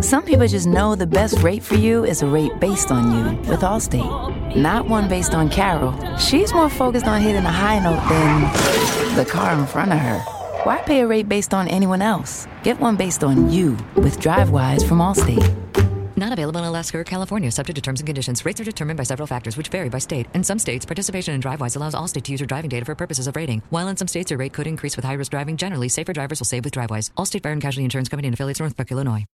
Some people just know the best rate for you is a rate based on you with Allstate, not one based on Carol. She's more focused on hitting a high note than the car in front of her. Why pay a rate based on anyone else? Get one based on you with DriveWise from Allstate. Not available in Alaska or California, subject to terms and conditions. Rates are determined by several factors, which vary by state. In some states, participation in DriveWise allows Allstate to use your driving data for purposes of rating. While in some states, your rate could increase with high risk driving. Generally, safer drivers will save with DriveWise. Allstate Fire and Casualty Insurance Company and affiliates, Northbrook, Illinois.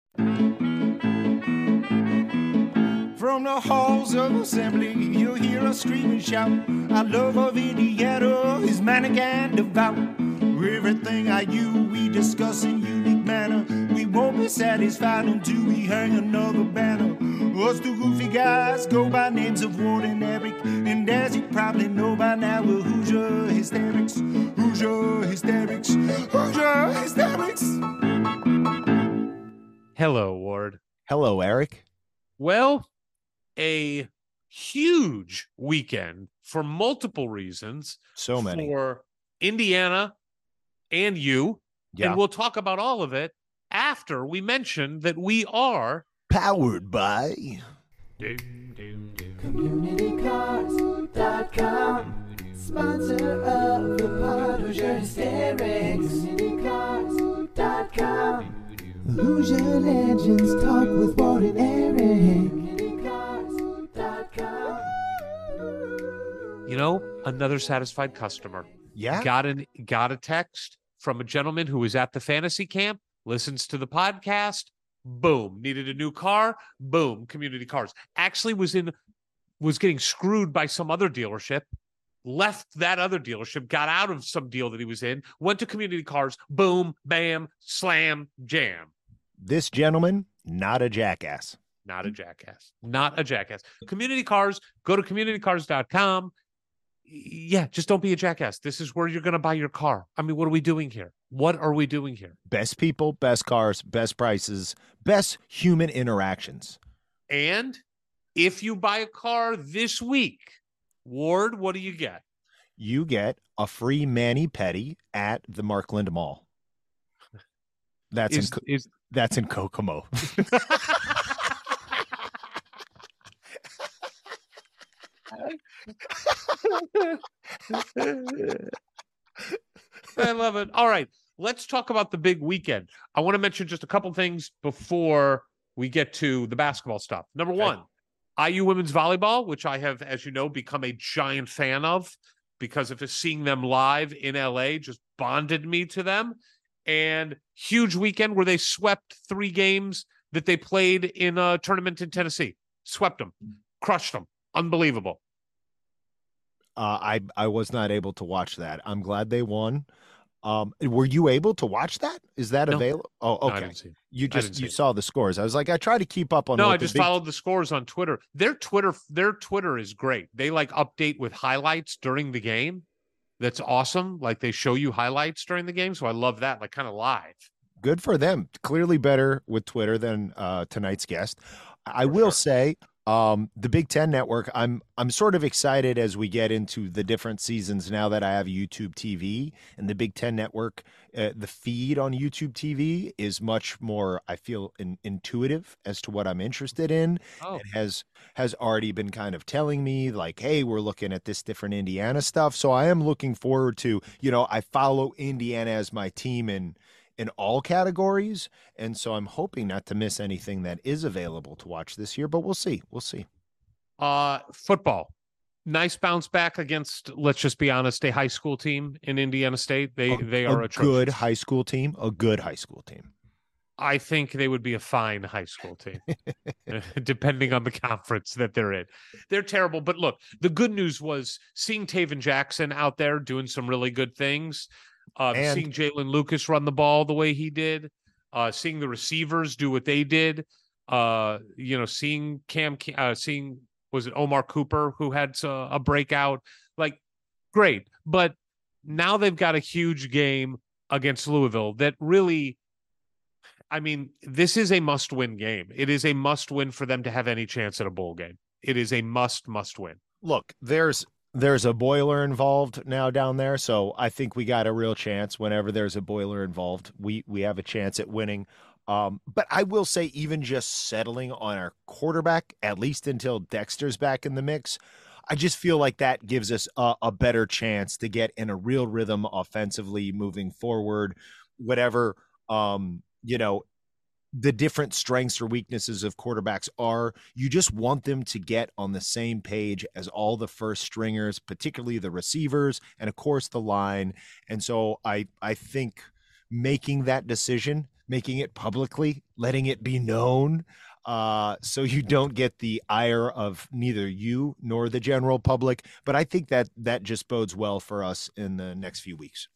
From the halls of assembly, you'll hear us scream and shout. Our love of Indiana is manic and devout. Everything I you we discuss in unique manner. We won't be satisfied until we hang another banner. Us two goofy guys go by names of Ward and Eric. And as you probably know by now, we're Hoosier Hysterics. Hoosier Hysterics. Hoosier Hysterics. Hello, Ward. Hello, Eric. Well, a huge weekend for multiple reasons. So many. For Indiana and you. Yeah. And we'll talk about all of it after we mention that we are Powered by. CommunityCars.com Sponsor of the pod, Hoosier Hysterics CommunityCars.com Hoosier Legends talk with Ward and Eric CommunityCars.com you know, another satisfied customer. Yeah. Got an got a text from a gentleman who was at the fantasy camp, listens to the podcast, boom, needed a new car, boom, community cars. Actually was in was getting screwed by some other dealership, left that other dealership, got out of some deal that he was in, went to community cars, boom, bam, slam, jam. This gentleman, not a jackass. Not a jackass. Not a jackass. Community cars, go to communitycars.com. Yeah, just don't be a jackass. This is where you're going to buy your car. I mean, what are we doing here? What are we doing here? Best people, best cars, best prices, best human interactions. And if you buy a car this week, Ward, what do you get? You get a free Manny Petty at the Markland Mall. That's Is, in is that's in Kokomo. I love it. All right, let's talk about the big weekend. I want to mention just a couple things before we get to the basketball stuff. Number Okay. one, IU women's volleyball, which I have, as you know, become a giant fan of because of just seeing them live in LA, just bonded me to them. And huge weekend where they swept three games that they played in a tournament in Tennessee. Swept them, crushed them. Unbelievable. Uh, I I was not able to watch that. I'm glad they won. Um, were you able to watch that? Is that No. available? Oh, okay. it. You just you it. saw the scores. I was like, I try to keep up on. The No, I just followed the scores on Twitter. Their Twitter, their Twitter is great. They like update with highlights during the game. That's awesome. Like they show you highlights during the game, so I love that. Like kind of live. Good for them. Clearly better with Twitter than uh, tonight's guest. I For will sure. say, um, the Big Ten Network. I'm I'm sort of excited as we get into the different seasons now that I have YouTube TV and the Big Ten Network. Uh, the feed on YouTube TV is much more. I feel in, intuitive as to what I'm interested in. Oh, it has has already been kind of telling me like hey we're looking at this different indiana stuff so i am looking forward to you know i follow indiana as my team in in all categories and so i'm hoping not to miss anything that is available to watch this year but we'll see we'll see uh, football. Nice bounce back against. Let's just be honest, a high school team in Indiana State. They A- they a are atrocious. good high school team a good high school team I think they would be a fine high school team, depending on the conference that they're in. They're terrible. But look, the good news was seeing Tayven Jackson out there doing some really good things, uh, And- seeing Jaylin Lucas run the ball the way he did, uh, seeing the receivers do what they did. Uh, you know, seeing Cam, uh, seeing was it Omar Cooper who had a, a breakout? Like, great, but now they've got a huge game against Louisville that really. I mean, this is a must win game. It is a must win for them to have any chance at a bowl game. It is a must, must win. Look, there's there's a boiler involved now down there, so I think we got a real chance. Whenever there's a boiler involved, we we have a chance at winning. Um, but I will say, even just settling on our quarterback, at least until Dexter's back in the mix, I just feel like that gives us a, a better chance to get in a real rhythm offensively moving forward. Whatever um, you know, the different strengths or weaknesses of quarterbacks are. You just want them to get on the same page as all the first stringers, particularly the receivers and of course the line. And so I I think making that decision, making it publicly, letting it be known uh, so you don't get the ire of neither you nor the general public. But I think that that just bodes well for us in the next few weeks.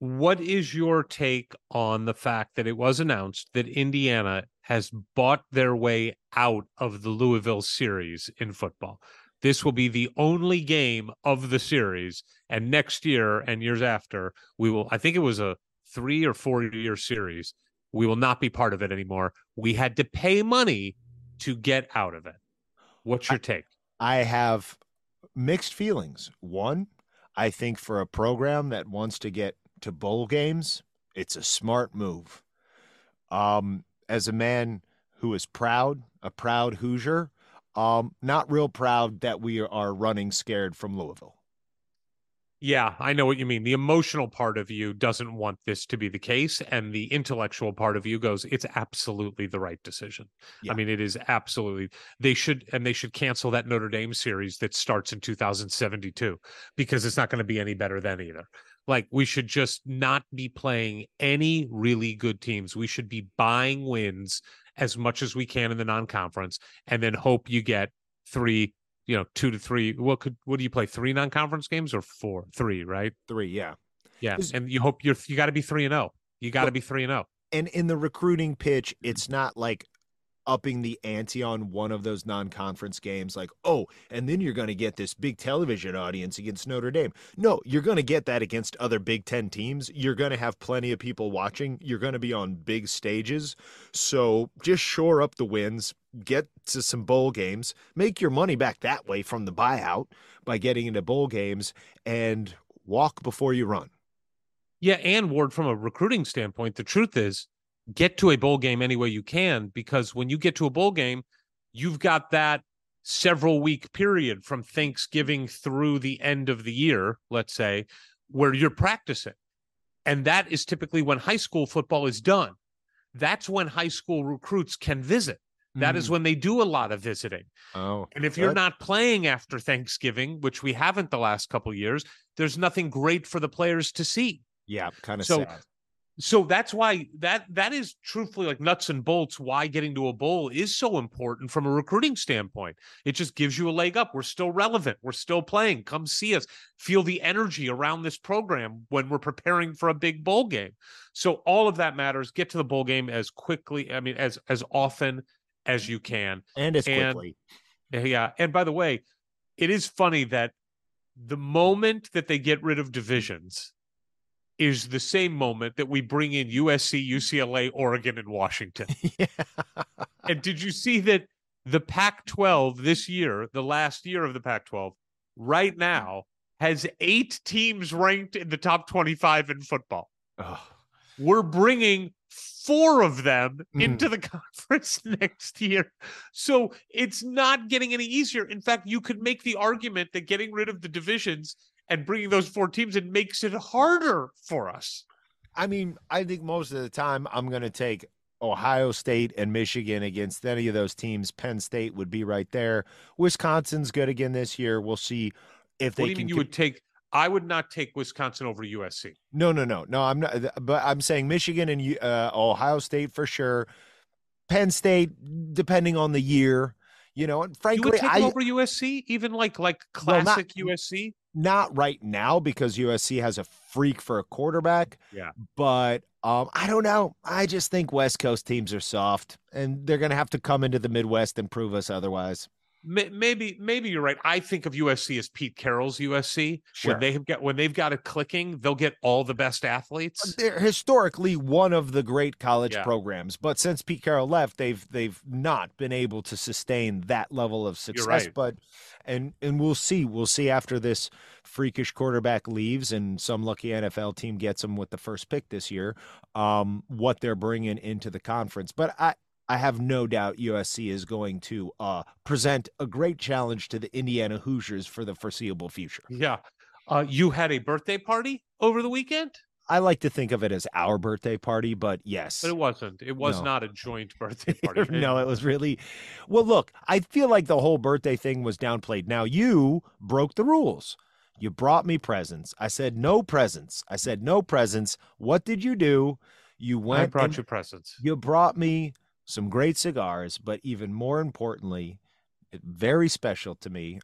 What is your take on the fact that it was announced that Indiana has bought their way out of the Louisville series in football? This will be the only game of the series. And next year and years after, we will, I think it was a three or four year series. We will not be part of it anymore. We had to pay money to get out of it. What's your take? I have mixed feelings. One, I think for a program that wants to get to bowl games, it's a smart move. Um, as a man who is proud, a proud Hoosier, um, not real proud that we are running scared from Louisville. Yeah, I know what you mean. The emotional part of you doesn't want this to be the case, and the intellectual part of you goes, "It's absolutely the right decision." Yeah. I mean, it is absolutely. They should, and they should cancel that Notre Dame series that starts in 2072 because it's not going to be any better then either. Like we should just not be playing any really good teams. We should be buying wins as much as we can in the non-conference, and then hope you get three you know two to three what could what do you play three non-conference games or four three right? Three yeah. Yeah and you hope you're you got to be three and oh. You got to be three and oh. and in the recruiting pitch it's not like upping the ante on one of those non-conference games like oh and then you're going to get this big television audience against Notre Dame. No, you're going to get that against other Big 10 teams. You're going to have plenty of people watching. You're going to be on big stages. So just shore up the wins, get to some bowl games, make your money back that way from the buyout by getting into bowl games and walk before you run. Yeah, and Ward from a recruiting standpoint, the truth is get to a bowl game any way you can because when you get to a bowl game, you've got that several week period from Thanksgiving through the end of the year, let's say, where you're practicing. And that is typically when high school football is done. That's when high school recruits can visit. That mm. is when they do a lot of visiting. Oh. And if you're not playing after Thanksgiving, which we haven't the last couple years, there's nothing great for the players to see. Yeah, kind of so sad so that's why that that is truthfully like nuts and bolts why getting to a bowl is so important from a recruiting standpoint. It just gives you a leg up. We're still relevant. We're still playing. Come see us. Feel the energy around this program when we're preparing for a big bowl game. So all of that matters. Get to the bowl game as quickly i mean as as often as you can. And as quickly. Yeah. And by the way it is funny that the moment that they get rid of divisions is the same moment that we bring in USC, UCLA, Oregon, and Washington. yeah. And did you see that the Pac 12 this year, the last year of the Pac 12, right now has eight teams ranked in the top 25 in football? Oh. We're bringing four of them mm. into the conference next year. So it's not getting any easier. In fact, you could make the argument that getting rid of the divisions and bringing those four teams in makes it harder for us. I mean, I think most of the time I'm going to take Ohio State and Michigan against any of those teams. Penn State would be right there. Wisconsin's good again this year. We'll see if they what do you can. Mean you would take. I would not take Wisconsin over USC. No, no, no, no. I'm not. But I'm saying Michigan and uh, Ohio State for sure. Penn State, depending on the year, you know. And frankly, you would take I over USC, even like like classic well, not, USC not right now because USC has a freak for a quarterback. Yeah. But Um, I don't know. I just think West Coast teams are soft, and they're going to have to come into the Midwest and prove us otherwise. May- Maybe, maybe you're right. I think of USC as Pete Carroll's USC. Sure. When they have got when they've got it clicking, they'll get all the best athletes. They're historically one of the great college Yeah. programs, but since Pete Carroll left, they've they've not been able to sustain that level of success. right. But and and we'll see. We'll see after this freakish quarterback leaves and some lucky NFL team gets him with the first pick this year. Um, what they're bringing into the conference, but I. I have no doubt USC is going to uh, present a great challenge to the Indiana Hoosiers for the foreseeable future. Yeah. Uh, you had a birthday party over the weekend, I like to think of it as our birthday party, but yes, but it wasn't. It was No. not a joint birthday party. no, it was really well. Look, I feel like the whole birthday thing was downplayed. Now you broke the rules. You brought me presents. I said no presents. I said no presents. What did you do? You went. I brought you presents. You brought me some great cigars, but even more importantly, very special to me.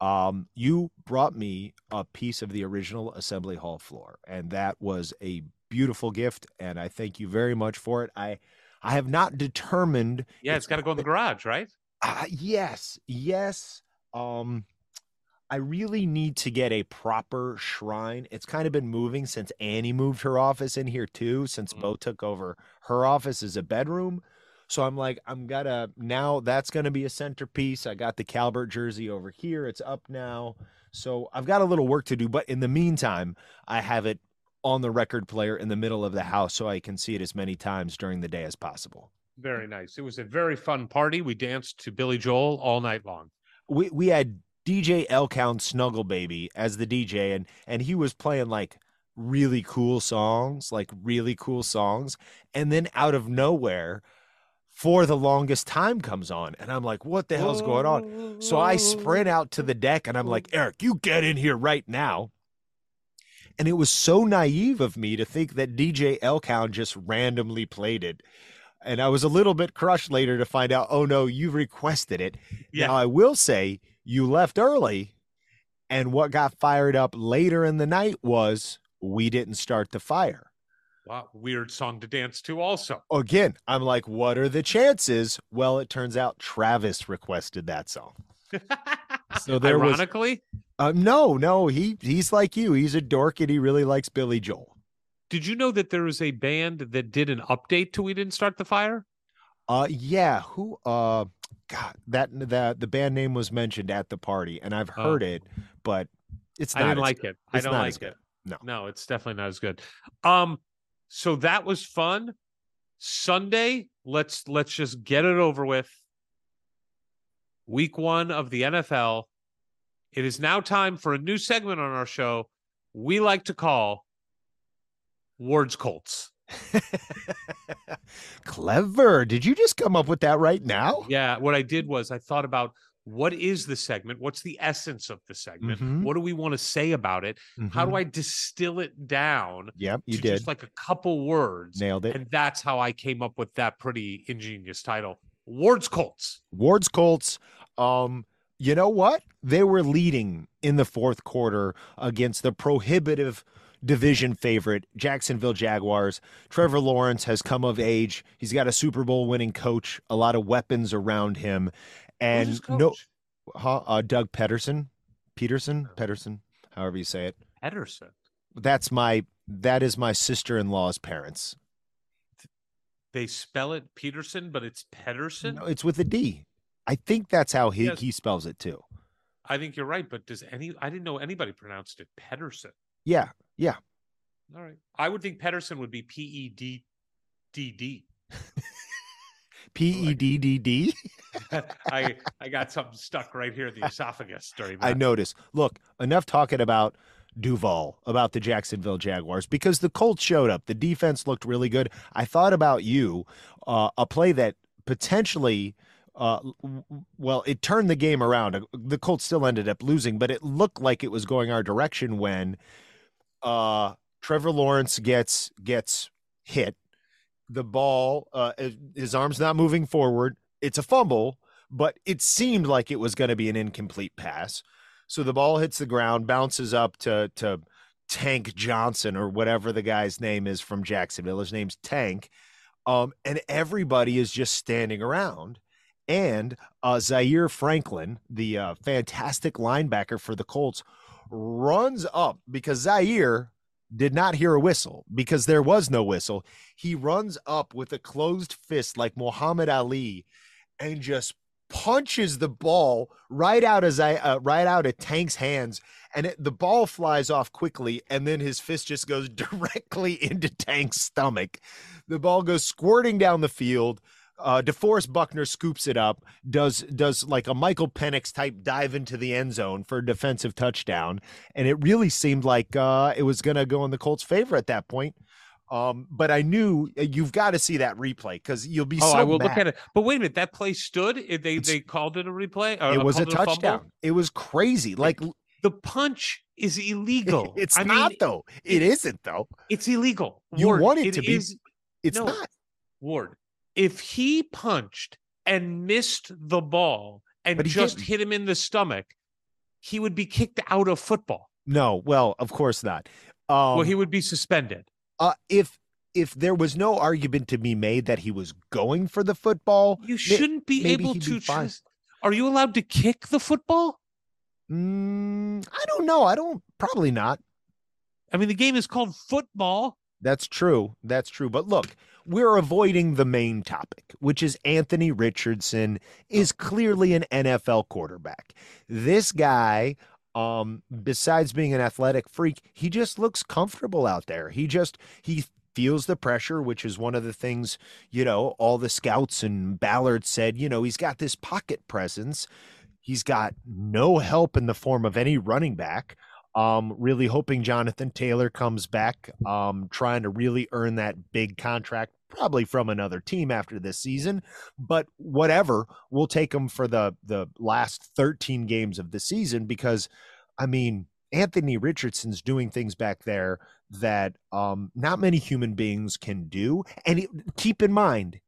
Um, you brought me a piece of the original Assembly Hall floor, and that was a beautiful gift. And I thank you very much for it. I, I have not determined Yeah, it's got to go in the garage, right? uh, yes, yes. Um, I really need to get a proper shrine. It's kind of been moving since Annie moved her office in here too, since Mm. Bo took over her office as a bedroom. So I'm like, I'm gonna now that's gonna be a centerpiece. I got the Calbert jersey over here. It's up now. So I've got a little work to do, but in the meantime, I have it on the record player in the middle of the house so I can see it as many times during the day as possible. Very nice. It was a very fun party. We danced to Billy Joel all night long. we we had DJ Elkown Snuggle Baby as the DJ and and he was playing like really cool songs, like really cool songs, and then out of nowhere for the longest time comes on and I'm like what the hell's going on? So I sprint out to the deck and I'm like, "Eric, you get in here right now." And it was so naive of me to think that DJ Elkown just randomly played it. And I was a little bit crushed later to find out, oh no, you requested it. Yeah. Now I will say you left early, and what got fired up later in the night was we didn't start the fire. Wow, weird song to dance to. Also, Again, I'm like, what are the chances? Well, it turns out Travis requested that song. So there was- ironically, Uh, no, no, he he's like you. He's a dork and he really likes Billy Joel. did you know that there was a band that did an update to "We Didn't Start the Fire"? Uh, yeah, who? Uh, God, that that the band name was mentioned at the party, and I've Oh. heard it, but it's not. I didn't like good. it. I don't like good. it. No. no, it's definitely not as good. Um, so that was fun. Sunday, let's let's just get it over with. Week one of the NFL. It is now time for a new segment on our show. We like to call Ward's Colts. Clever. Did you just come up with that right now? Yeah, what I did was I thought about what is the segment? What's the essence of the segment? Mhm. What do we want to say about it? How do Mhm. I distill it down Yep, you to did. just like a couple words? Nailed it. And that's how I came up with that pretty ingenious title. ward's Colts. Ward's Colts. Um, you know what? They were leading in the fourth quarter against the prohibitive division favorite Jacksonville Jaguars. Trevor Lawrence has come of age. He's got a Super Bowl winning coach, a lot of weapons around him, and no, huh, uh, Doug Pederson, Peterson, Pedersen, however you say it. Pedersen. That's my that is my sister in law's parents. They spell it Peterson, but it's Pedersen. No, it's with a D. I think that's how he Yes. he spells it too. I think you're right, but does any? I didn't know anybody pronounced it Pedersen. Yeah, yeah. All right, I would think Pedersen would be P E D D D. P E D D D. I I got something stuck right here in the esophagus during that. I noticed. Look, enough talking about Duval, about the Jacksonville Jaguars, because the Colts showed up. The defense looked really good. I thought about you, uh, a play that potentially, uh, well, it turned the game around. The Colts still ended up losing, but it looked like it was going our direction when uh, Trevor Lawrence gets gets hit. The ball, uh, his- arm's not moving forward. It's a fumble, but it seemed like it was going to be an incomplete pass. So the ball hits the ground, bounces up to to Tank Johnson or whatever the guy's name is from Jacksonville. His name's Tank. Um, and everybody is just standing around. And uh, Zaire Franklin, the uh, fantastic linebacker for the Colts, runs up because Zaire did not hear a whistle because there was no whistle. He runs up with a closed fist like Muhammad Ali and just punches the ball right out as I uh, right out of Tank's hands, and it, the ball flies off quickly, and then his fist just goes directly into Tank's stomach. The ball goes squirting down the field. Uh, DeForest Buckner scoops it up, does does like a Michael Penix type dive into the end zone for a defensive touchdown, and it really seemed like uh, it was going to go in the Colts' favor at that point. Um, but I knew uh, you've got to see that replay because you'll be. Oh, so I will mad. look at it. But wait a minute, that play stood. They It's- they called it a replay. It was a touchdown. It was crazy. Like The punch is illegal. it's I not mean, though. It it- isn't though. It's illegal. You Ward, want it to be. is- It's no. not. Ward, if he punched and missed the ball and just didn't. hit him in the stomach, he would be kicked out of football. No. Well, of course not. Um, well, he would be suspended. uh, if if there was no argument to be made that he was going for the football, You shouldn't be able to. be. Are you allowed to kick the football? Mm, I don't know. I don't. Probably not. I mean, the game is called football. That's true. That's true. But look, we're avoiding the main topic, which is Anthony Richardson is clearly an NFL quarterback. This guy, um, besides being an athletic freak, he just looks comfortable out there. He just he feels the pressure, which is one of the things, you know, all the scouts and Ballard said, you know, he's got this pocket presence. He's got no help in the form of any running back. Um, really hoping Jonathan Taylor comes back, um, trying to really earn that big contract, probably from another team after this season. But whatever, we'll take him for the the last 13 games of the season because, I mean, Anthony Richardson's doing things back there that um, not many human beings can do. And he- keep in mind,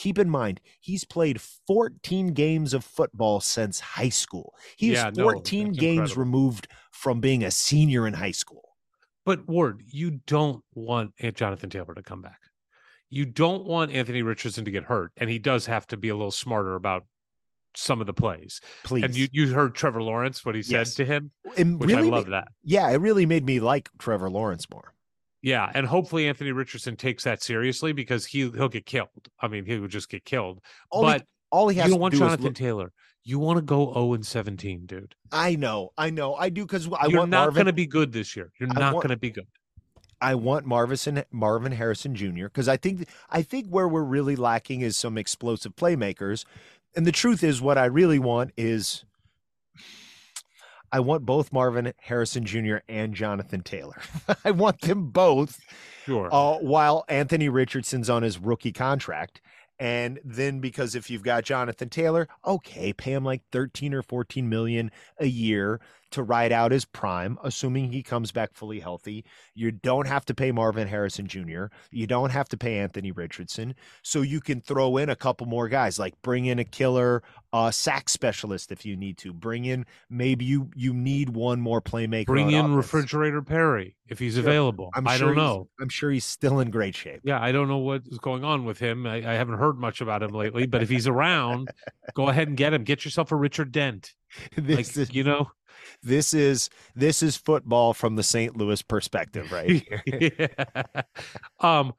keep in mind, he's played 14 games of football since high school. He's Yeah, 14 that's games incredible. removed from being a senior in high school. But Ward, you don't want Aunt Jonathan Taylor to come back. You don't want Anthony Richardson to get hurt, and he does have to be a little smarter about some of the plays. Please. And you you heard Trevor Lawrence what he said Yes. to him, And which really I love that. Yeah, it really made me like Trevor Lawrence more. Yeah, and hopefully Anthony Richardson takes that seriously because he he'll get killed. I mean, he would just get killed. All but he, all he you has don't to want do Jonathan look, Taylor. You want to go 0 and 17, dude. I know, I know, I do because I want. You're not going to be good this year. You're I not want- going to be good. I want Marvin Marvin Harrison Jr. because I think I think where we're really lacking is some explosive playmakers, and the truth is, what I really want is I want both Marvin Harrison Jr. and Jonathan Taylor. I want them both Sure. uh, while Anthony Richardson's on his rookie contract. And then because if you've got Jonathan Taylor, okay, pay him like 13 or 14 million a year to ride out his prime, assuming he comes back fully healthy. You don't have to pay Marvin Harrison Jr. You don't have to pay Anthony Richardson. So you can throw in a couple more guys, like bring in a killer uh, sack specialist if you need to. Bring in maybe you you need one more playmaker. Bring in offense. Refrigerator Perry if he's Sure. available. I'm I sure don't know. I'm sure he's still in great shape. Yeah, I don't know what is going on with him. I, I haven't heard much about him lately, but if he's around, go ahead and get him. Get yourself a Richard Dent. this Like, is you know, this is this is football from the St. Louis perspective, right yeah. Um,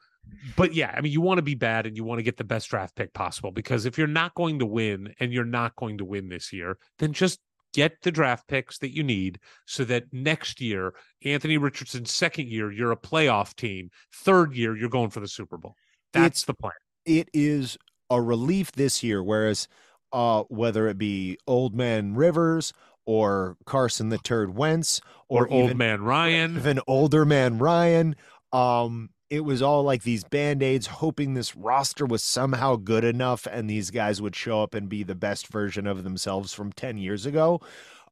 but yeah, I mean, you want to be bad and you want to get the best draft pick possible because if you're not going to win and you're not going to win this year, then just get the draft picks that you need so that next year, Anthony Richardson's second year, you're a playoff team. Third year, you're going for the Super Bowl. That's It's- the plan. it is a relief this year. Whereas, uh, whether it be Old Man Rivers or Carson the Turd Wentz Or, or, old even, man Ryan. even older man Ryan, um, it was all like these band aids, hoping this roster was somehow good enough and these guys would show up and be the best version of themselves from 10 years ago.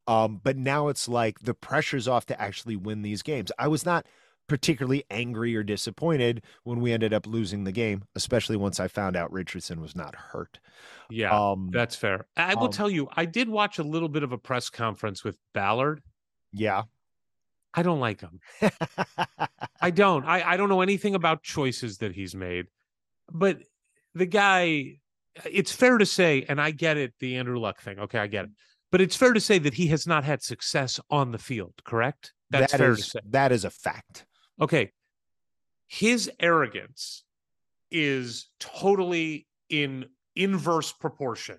Um, but now it's like the pressure's off to actually win these games. I was not particularly angry or disappointed when we ended up losing the game, especially once I found out Richardson was not hurt. Yeah. Um, That's fair. I will um, tell you, I did watch a little bit of a press conference with Ballard. yeah, I don't like him. I don't. I, I don't know anything about choices that he's made. But the guy, it's fair to say, and I get it, the Andrew Luck thing. Okay, I get it. But it's fair to say that he has not had success on the field, correct? That's That fair is- to say. that is a fact. Okay. His arrogance is totally in inverse proportion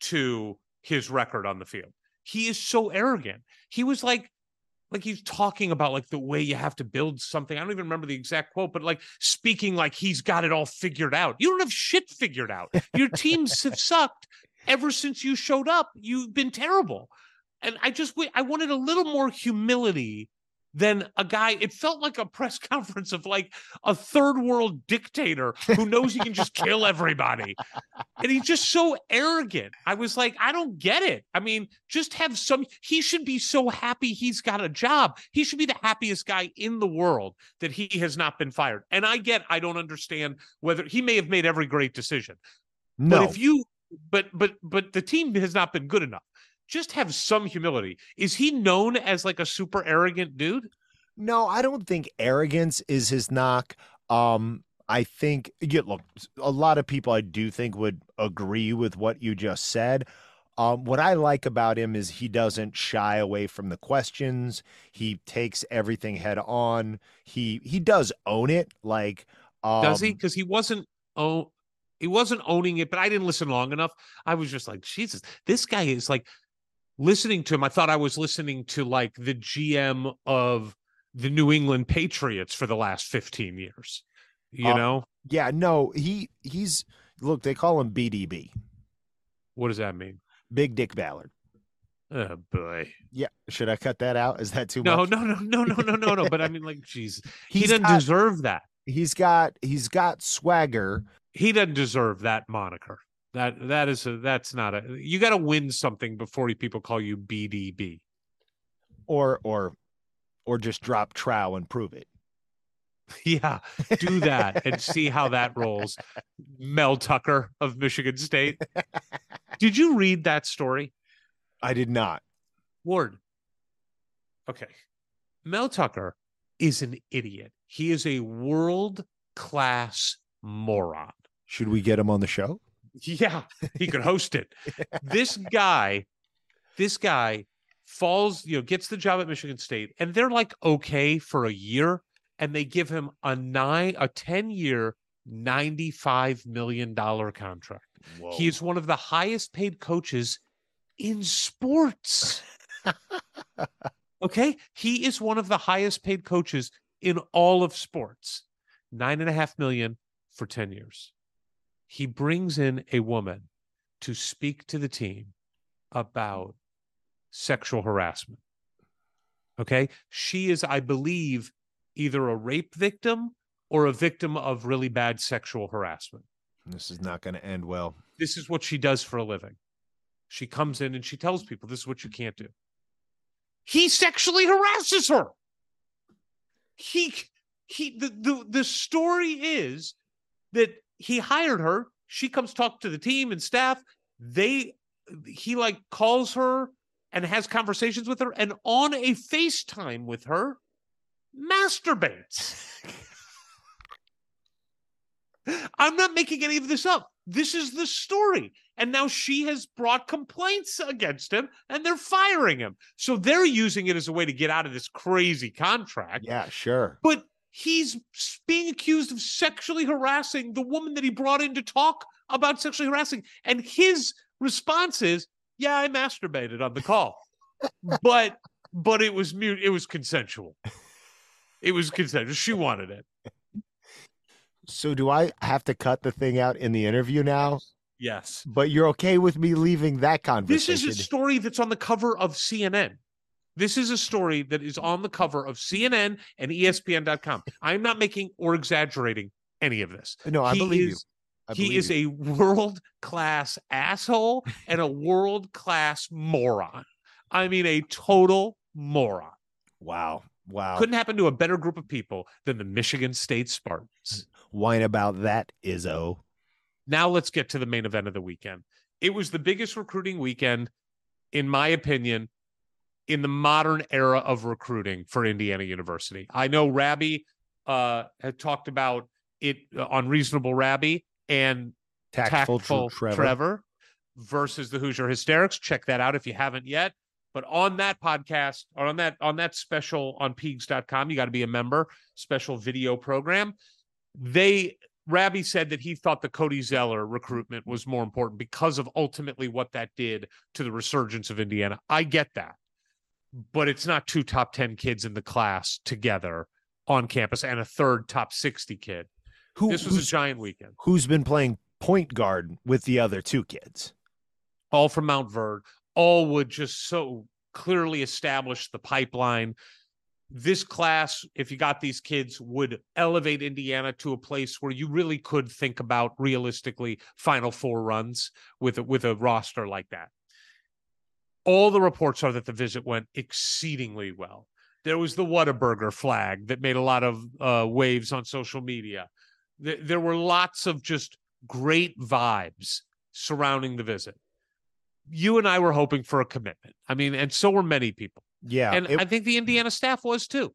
to his record on the field. He is so arrogant. He was like, like he's talking about like the way you have to build something. I don't even remember the exact quote, but like speaking like he's got it all figured out. You don't have shit figured out. Your teams have sucked ever since you showed up. You've been terrible. And I just I wanted a little more humility than a guy. It felt like a press conference of like a third world dictator who knows he can just kill everybody. And he's just so arrogant. I was like, I don't get it. I mean, just have some, he should be so happy he's got a job. He should be the happiest guy in the world that he has not been fired. And I get, I don't understand whether he may have made every great decision. No, But if you, but, but, but the team has not been good enough. Just have some humility. Is he known as like a super arrogant dude? No, I don't think arrogance is his knock. Um, I think yeah, look, a lot of people I do think would agree with what you just said. Um, what I like about him is he doesn't shy away from the questions. He takes everything head on. He he does own it. Like um, Does he? Because he wasn't oh he wasn't owning it, but I didn't listen long enough. I was just like, Jesus, this guy is like listening to him. I thought I was listening to like the GM of the New England Patriots for the last 15 years. You Uh, know, Yeah, no, he he's look. They call him BDB, what does that mean? Big Dick Ballard. Oh boy. Yeah, should I cut that out? Is that too No, much? no, no, no, no, no, no, no. But I mean, like, Jesus, he doesn't got- deserve that. He's got he's got swagger. He doesn't deserve that moniker. That that is a that's not a you got to win something before people call you BDB. or or or just drop trow and prove it. Yeah, do that and see how that rolls. Mel Tucker of Michigan State. Did you read that story? I did not. Ward. Okay. Mel Tucker is an idiot. He is a world class moron. Should we get him on the show? Yeah, he could host it. this guy, this guy falls, you know, gets the job at Michigan State, and they're like okay for a year, and they give him a nine, a 10 year, $95 million contract. He is one of the highest paid coaches in sports. okay. He is one of the highest paid coaches in all of sports. Nine and a half million for 10 years. He brings in a woman to speak to the team about sexual harassment. Okay. She is, I believe, either a rape victim or a victim of really bad sexual harassment. This is not going to end well. This is what she does for a living. She comes in and she tells people this is what you can't do. He sexually harasses her. He he the the, the story is that he hired her. She comes talk to the team and staff. They he like calls her and has conversations with her and on a FaceTime with her masturbates. I'm not making any of this up. This is the story. And now she has brought complaints against him and they're firing him. So they're using it as a way to get out of this crazy contract. Yeah, sure. But he's being accused of sexually harassing the woman that he brought in to talk about sexually harassing. And his response is, Yeah, I masturbated on the call. but but it was mute, it was consensual. It was consensual. She wanted it. So do I have to cut the thing out in the interview now? Yes. But you're okay with me leaving that conversation. This is a story that's on the cover of CNN. This is a story that is on the cover of CNN and ESPN.com. I'm not making or exaggerating any of this. no, I He believe you. is- I he believe is you. a world class asshole and a world class moron. I mean, a total moron. wow, wow. Couldn't happen to a better group of people than the Michigan State Spartans. Whine about that, Izzo. Now let's get to the main event of the weekend. It was the biggest recruiting weekend, in my opinion, in the modern era of recruiting for Indiana University. I know Rabbi uh, had talked about it uh, on Reasonable Rabbi and Tactful, Tactful, Trevor. Trevor. versus the Hoosier Hysterics. Check that out if you haven't yet. But on that podcast or on that on that special on peegs.com, you got to be a member, special video program. They Rabbi said that he thought the Cody Zeller recruitment was more important because of ultimately what that did to the resurgence of Indiana. I get that. But it's not two top 10 kids in the class together on campus and a third top 60 kid. Who, This was a giant weekend. who's been playing point guard with the other two kids? all from Montverde, all would just so clearly establish the pipeline. This class, if you got these kids, would elevate Indiana to a place where you really could think about realistically Final Four runs with a, with a roster like that. All the reports are that the visit went exceedingly well. There was the Whataburger flag that made a lot of uh, waves on social media. Th- there were lots of just great vibes surrounding the visit you and I were hoping for a commitment. I mean, and so were many people. Yeah, and it- I think the Indiana staff was too.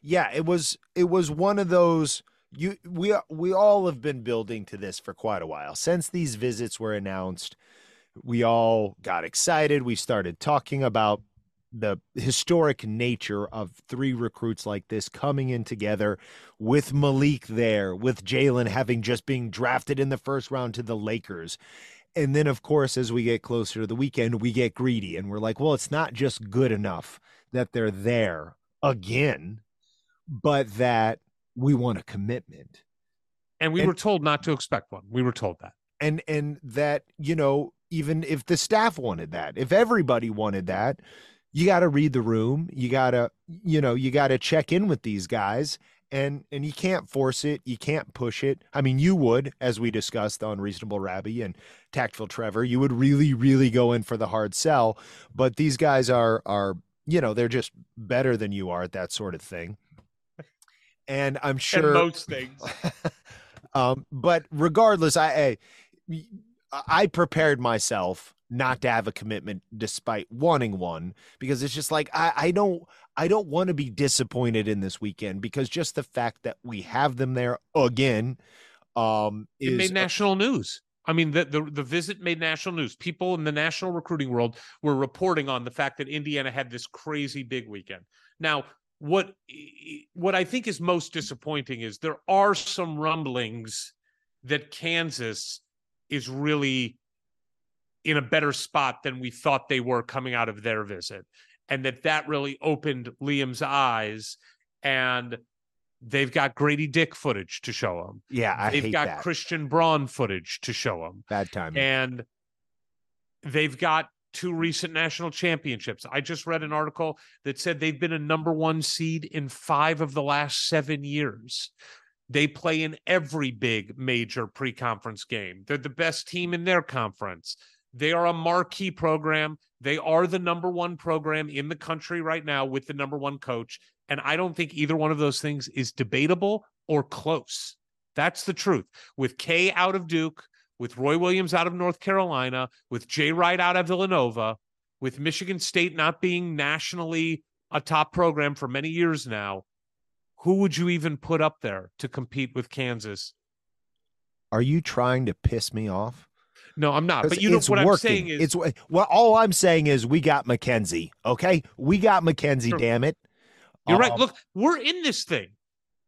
yeah it was it was one of those you we we all have been building to this for quite a while since these visits were announced we all got excited we started talking about the historic nature of three recruits like this coming in together with Malik there with Jalen having just being drafted in the first round to the Lakers and then of course as we get closer to the weekend we get greedy and we're like well it's not just good enough that they're there again but that we want a commitment And we And- were told not to expect one. We were told that. and and that you know even if the staff wanted that if everybody wanted that you got to read the room you got to you know you got to check in with these guys and and you can't force it you can't push it i mean you would as we discussed on reasonable rabbi and tactful trevor you would really really go in for the hard sell but these guys are are you know they're just better than you are at that sort of thing and i'm sure And most things. um, but regardless, I, I I prepared myself not to have a commitment despite wanting one because it's just like I, I don't I don't want to be disappointed in this weekend because just the fact that we have them there again um It is made national news. I mean, the, the the visit made national news. People in the national recruiting world were reporting on the fact that Indiana had this crazy big weekend. Now, what what I think is most disappointing is there are some rumblings that Kansas is really in a better spot than we thought they were coming out of their visit, and that that really opened Liam's eyes. And they've got Grady Dick footage to show him. yeah I they've got that Christian Braun footage to show them, bad timing and they've got two recent national championships. I just read an article that said they've been a number one seed in five of the last seven years. They play in every big major pre conference game. They're the best team in their conference. They are a marquee program. They are the number one program in the country right now with the number one coach. And I don't think either one of those things is debatable or close. That's the truth. With K out of Duke, with Roy Williams out of North Carolina, with Jay Wright out of Villanova, with Michigan State not being nationally a top program for many years now, who would you even put up there to compete with Kansas? are you trying to piss me off No, I'm not. But you know what I'm saying is it's well all i'm saying is we got mackenzie okay we got mackenzie True. damn it you're right. Um, Look, we're in this thing.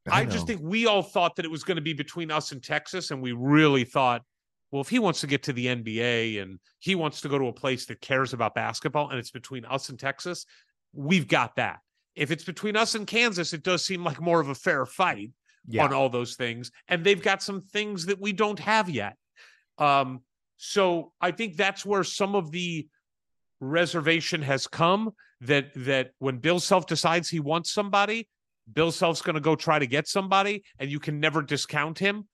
I, just think we all thought that it was going to be between us and Texas, and we really thought, well, if he wants to get to the NBA and he wants to go to a place that cares about basketball, and it's between us and Texas, we've got that. If it's between us and Kansas, it does seem like more of a fair fight yeah on all those things, and they've got some things that we don't have yet. Um, so I think that's where some of the reservation has come. That that when Bill Self decides he wants somebody, Bill Self's going to go try to get somebody, and you can never discount him.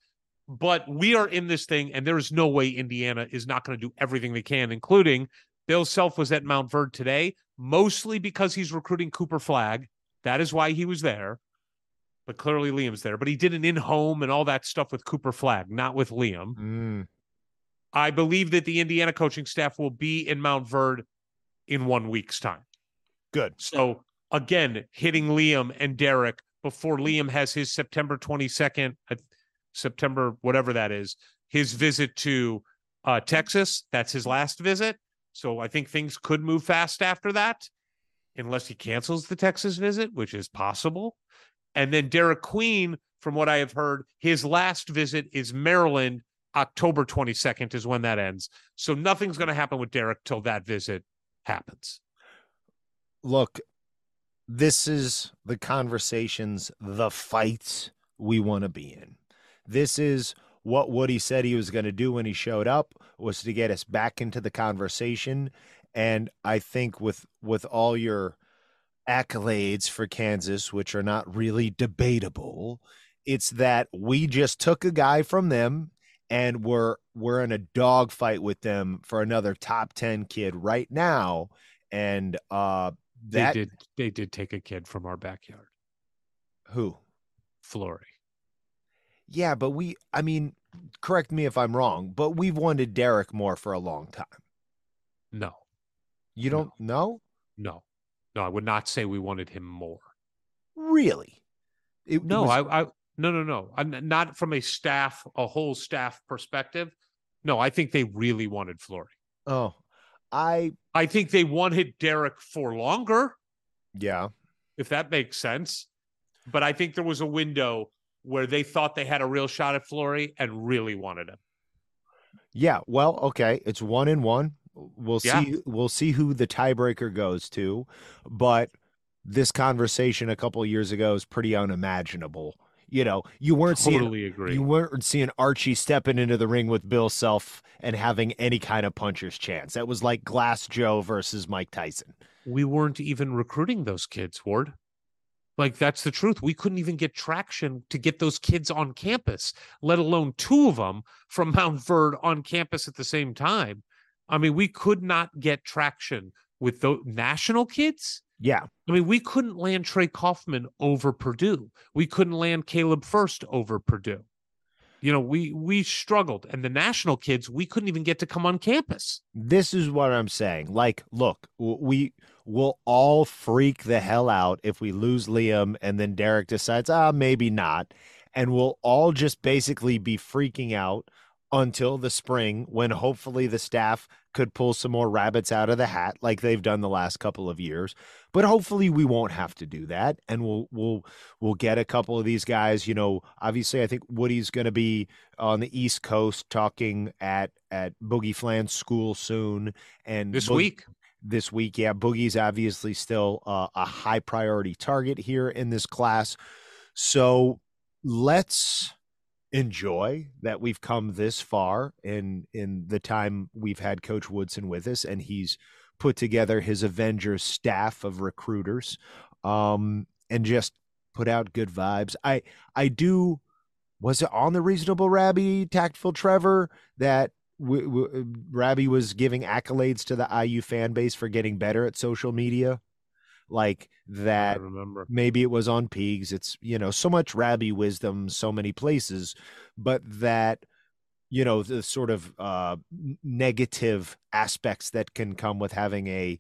But we are in this thing, and there is no way Indiana is not going to do everything they can, including Bill Self was at Montverde today, mostly because he's recruiting Cooper Flagg. That is why he was there. But clearly Liam's there. But he did an in home and all that stuff with Cooper Flagg, not with Liam. Mm. I believe that the Indiana coaching staff will be in Montverde in one week's time. Good. So again, hitting Liam and Derik before Liam has his September 22nd, uh, September, whatever that is, his visit to uh, Texas. That's his last visit. So I think things could move fast after that, unless he cancels the Texas visit, which is possible. And then Derik Queen, from what I have heard, his last visit is Maryland. October 22nd is when that ends. So nothing's going to happen with Derik till that visit happens. Look, this is the conversations, the fights we want to be in. This is what Woody said he was going to do when he showed up was to get us back into the conversation. And I think with with all your accolades for Kansas, which are not really debatable, it's that we just took a guy from them and we're we're in a dogfight with them for another top 10 kid right now. And uh that they did they did take a kid from our backyard, who? Flory. Yeah, but we I mean, correct me if I'm wrong, but we've wanted Derik more for a long time. No, You don't know? no, no. I would not say we wanted him more. Really? It No, was- I, I no, no, no. I'm not from a staff, a whole staff perspective. No, I think they really wanted Flory. Oh, I I think they wanted Derik for longer, yeah. if that makes sense. But I think there was a window where they thought they had a real shot at Flory and really wanted him. Yeah, well, okay, it's one and one. We'll Yeah. see. We'll see who the tiebreaker goes to, but this conversation a couple of years ago is pretty unimaginable. You know, you weren't seeing Totally agree. you weren't seeing Archie stepping into the ring with Bill Self and having any kind of puncher's chance. That was like Glass Joe versus Mike Tyson. we weren't even recruiting those kids, Ward. Like that's the truth. We couldn't even get traction to get those kids on campus, let alone two of them from Montverde on campus at the same time. I mean, we could not get traction with the national kids. Yeah, I mean, we couldn't land Trey Kaufman over Purdue. We couldn't land Caleb Furst over Purdue. You know, we we struggled, and the national kids we couldn't even get to come on campus. this is what I'm saying. Like, look, we will all freak the hell out if we lose Liam and then Derik decides, ah, maybe not. And we'll all just basically be freaking out until the spring when hopefully the staff could pull some more rabbits out of the hat like they've done the last couple of years. But hopefully we won't have to do that and we'll we'll we'll get a couple of these guys, you know, obviously I think Woody's going to be on the East Coast talking at at Boogie Fland's school soon and This Boog- week, this week. Yeah, Boogie's obviously still uh, a high priority target here in this class. So let's enjoy that we've come this far in in the time we've had Coach Woodson with us, and he's put together his Avengers staff of recruiters, um, and just put out good vibes. I I do. Was it on the reasonable Rabbi tactful Trevor that w- w- Rabbi was giving accolades to the IU fan base for getting better at social media, like I that. remember. Maybe it was on Pigs. It's you know so much Rabbi wisdom, so many places, but that you know the sort of uh, negative aspects that can come with having a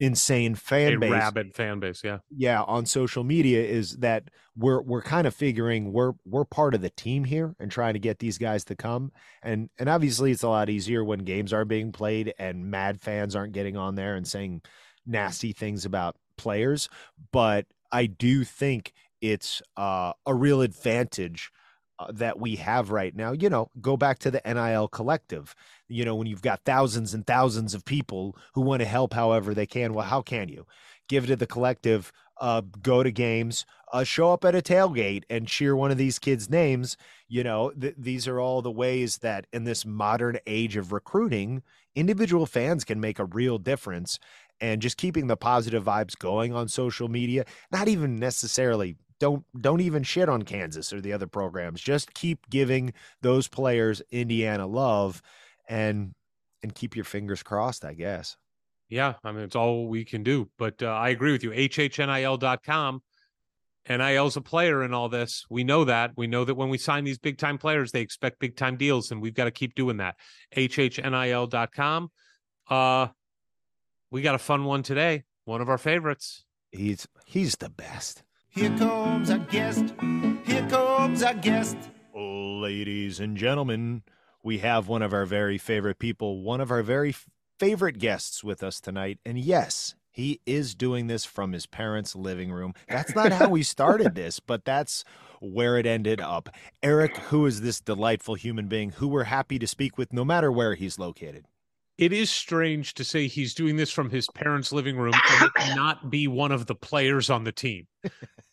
insane fan A base rabid fan base, yeah. yeah on social media is that we're we're kind of figuring we're we're part of the team here and trying to get these guys to come and and obviously it's a lot easier when games are being played and mad fans aren't getting on there and saying nasty things about players but I do think it's uh, a real advantage uh, that we have right now you know go back to the NIL collective. You know when you've got thousands and thousands of people who want to help however they can well how can you? Give it to the collective uh, go to games uh, show up at a tailgate and cheer one of these kids names. You know th- these are all the ways that in this modern age of recruiting individual fans can make a real difference and just keeping the positive vibes going on social media not even necessarily don't don't even shit on Kansas or the other programs just keep giving those players Indiana love and and keep your fingers crossed I guess Yeah, I mean, it's all we can do. But uh, I agree with you. HHNIL.com. NIL's a player in all this. We know that. We know that when we sign these big time players, they expect big time deals, and we've got to keep doing that. HHNIL.com. Uh, we got a fun one today. one of our favorites. He's he's the best. Here comes our guest. Here comes our guest. Ladies and gentlemen, we have one of our very favorite people, one of our very f- favorite guests with us tonight. And yes, he is doing this from his parents' living room. That's not how we started this, but that's where it ended up. Eric, who is this delightful human being who we're happy to speak with no matter where he's located? It is strange to say he's doing this from his parents' living room and not be one of the players on the team.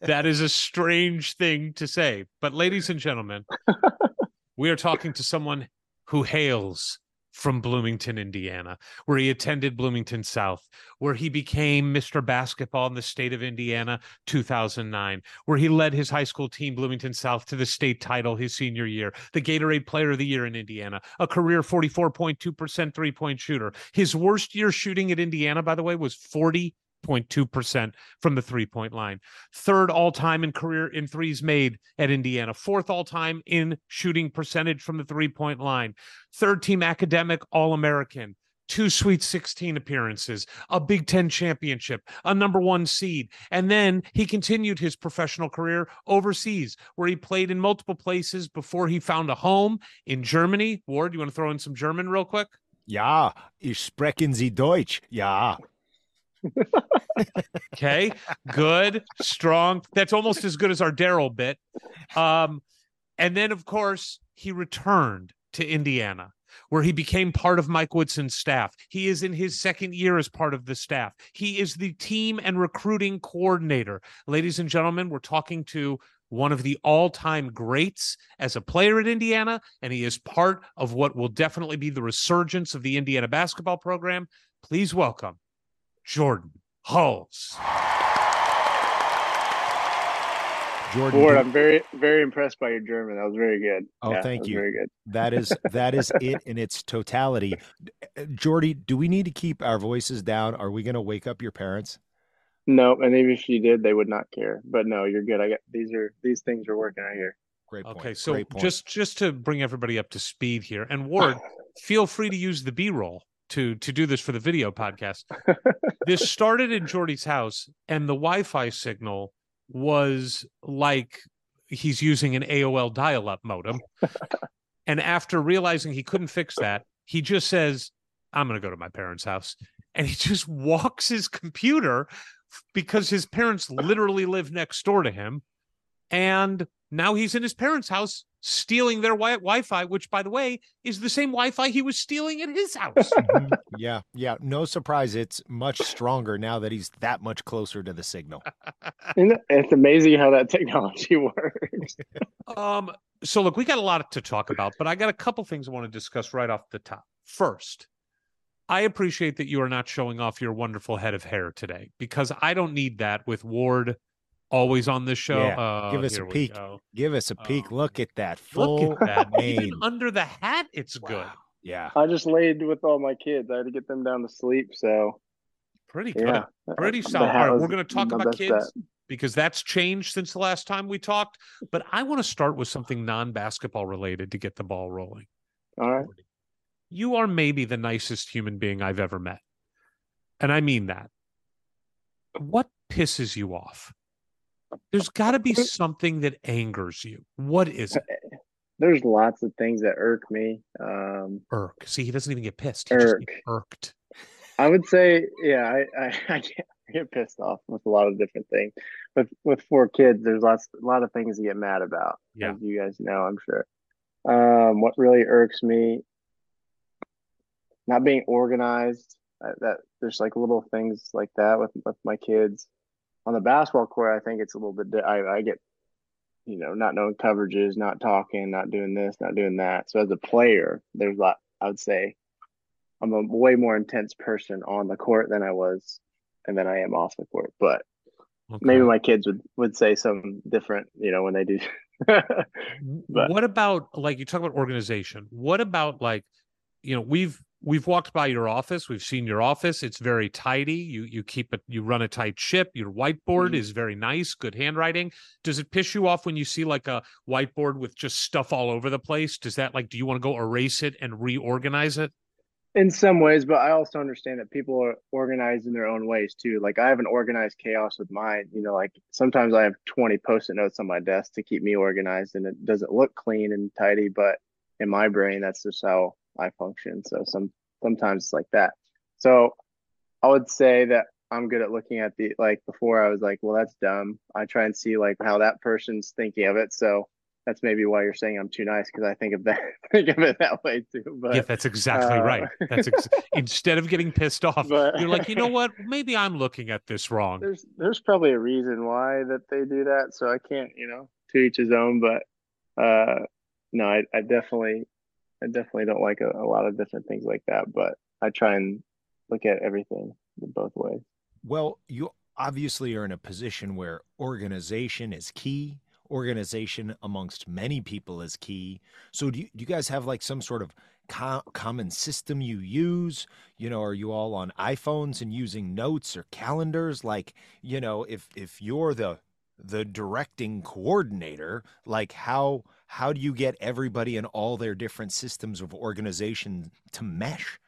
That is a strange thing to say. But, ladies and gentlemen, we are talking to someone who hails from Bloomington, Indiana, where he attended Bloomington South, where he became Mr. Basketball in the state of Indiana 2009, where he led his high school team, Bloomington South, to the state title his senior year, the Gatorade Player of the Year in Indiana, a career 44.2% three point shooter. His worst year shooting at Indiana, by the way, was 40. 0.2% from the three point line. Third all time in career in threes made at Indiana. Fourth all time in shooting percentage from the three point line. Third team academic All American. Two Sweet 16 appearances, a Big Ten championship, a number one seed. And then he continued his professional career overseas, where he played in multiple places before he found a home in Germany. Ward, you want to throw in some German real quick? Ja, ich sprechen Sie Deutsch. Ja. Okay, good, strong. That's almost as good as our Daryl bit. Um, and then, of course, he returned to Indiana, where he became part of Mike Woodson's staff. He is in his second year as part of the staff. He is the team and recruiting coordinator. Ladies and gentlemen, we're talking to one of the all time greats as a player at Indiana, and he is part of what will definitely be the resurgence of the Indiana basketball program. Please welcome Jordan Hulls. Jordan. Ward, I'm very, very impressed by your German. That was very good. Oh, Yeah, thank you. Very good. That is that is it in its totality. Uh, Jordy, do we need to keep our voices down? Are we going to wake up your parents? No, and even if you did, they would not care. But no, you're good. I got these are these things are working out here. Great point. Okay, so Great point. just just to bring everybody up to speed here, and Ward, feel free to use the B roll to to do this for the video podcast. this started in Jordy's house, and the Wi-Fi signal was like he's using an AOL dial-up modem. and after realizing he couldn't fix that, he just says, "I'm going to go to my parents' house," and he just walks his computer because his parents literally live next door to him, and now he's in his parents' house stealing their wi- Wi-Fi, which, by the way, is the same Wi-Fi he was stealing at his house. Mhm. yeah, yeah. No surprise. It's much stronger now that he's that much closer to the signal. It's amazing how that technology works. um, so look, we got a lot to talk about, but I got a couple things I want to discuss right off the top. First, I appreciate that you are not showing off your wonderful head of hair today because I don't need that with Ward always on this show. Yeah, Uh, give us a peek. Give us a peek. Oh, Look at that full Look at that. Even under the hat, it's good. Yeah. I just laid with all my kids. I had to get them down to sleep. So Pretty good. yeah, Pretty solid. All hat right, was we're going to talk about kids bet. because that's changed since the last time we talked. But I want to start with something non basketball related to get the ball rolling. All right. You are maybe the nicest human being I've ever met. And I mean that. What pisses you off? There's got to be something that angers you. What is it? There's lots of things that irk me. Um, Irk. See, he doesn't even get pissed. He Irk. irked. I would say, yeah, I, I, I get, I get pissed off with a lot of different things. With with four kids, there's lots a lot of things to get mad about. Yeah. As you guys know, I'm sure. Um, what really irks me, not being organized. Uh, that there's like little things like that with with my kids. On the basketball court, I think it's a little bit. I I get, you know, not knowing coverages, not talking, not doing this, not doing that. So as a player, there's a lot. I would say I'm a way more intense person on the court than I was and than I am off the court. But maybe my kids would would say something different, you know, when they do. but- what about like you talk about organization what about like you know we've we've walked by your office we've seen your office it's very tidy you you keep it you run a tight ship your whiteboard Mhm. is very nice good handwriting does it piss you off when you see like a whiteboard with just stuff all over the place does that like do you want to go erase it and reorganize it in some ways, but I also understand that people are organized in their own ways too. Like I have an organized chaos with mine. You know, like sometimes I have 20 post-it notes on my desk to keep me organized and it doesn't look clean and tidy, but in my brain, that's just how I function. So some sometimes it's like that. So I would say that I'm good at looking at the like before I was like, well, that's dumb. I try and see like how that person's thinking of it. So that's maybe why you're saying I'm too nice because I think of that think of it that way too. But yeah, that's exactly uh, right. That's ex- instead of getting pissed off, But- you're like, you know what? Maybe I'm looking at this wrong. there's there's probably a reason why that they do that. So I can't, you know, to each his own. But uh, no, I, I definitely I definitely don't like a, a lot of different things like that. But I try and look at everything in both ways. Well, you obviously are in a position where organization is key. Organization amongst many people is key. So, do you, do you guys have like some sort of co- common system you use? You know, are you all on iPhones and using notes or calendars? Like, you know, if if you're the the directing coordinator, like how how do you get everybody and all their different systems of organization to mesh?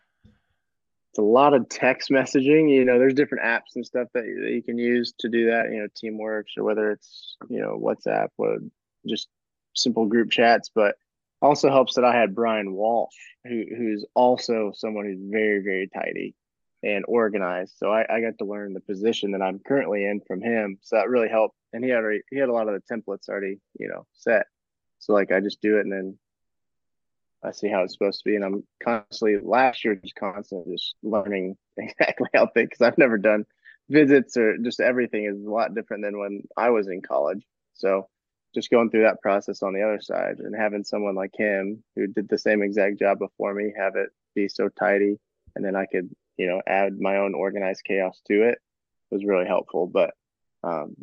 It's a lot of text messaging. You know, there's different apps and stuff that, you- that you can use to do that. You know, Teamworks or whether it's you know WhatsApp or just simple group chats. But also helps that I had Brian Walsh, who who's also someone who's very very tidy and organized. So I, I got to learn the position that I'm currently in from him. So that really helped. And he had already he had a lot of the templates already you know set. So like I just do it and then I see how it's supposed to be, and I'm constantly last year just constantly just learning exactly how things because I've never done visits or just everything is a lot different than when I was in college. So just going through that process on the other side and having someone like him who did the same exact job before me have it be so tidy, and then I could you know add my own organized chaos to it was really helpful. But um,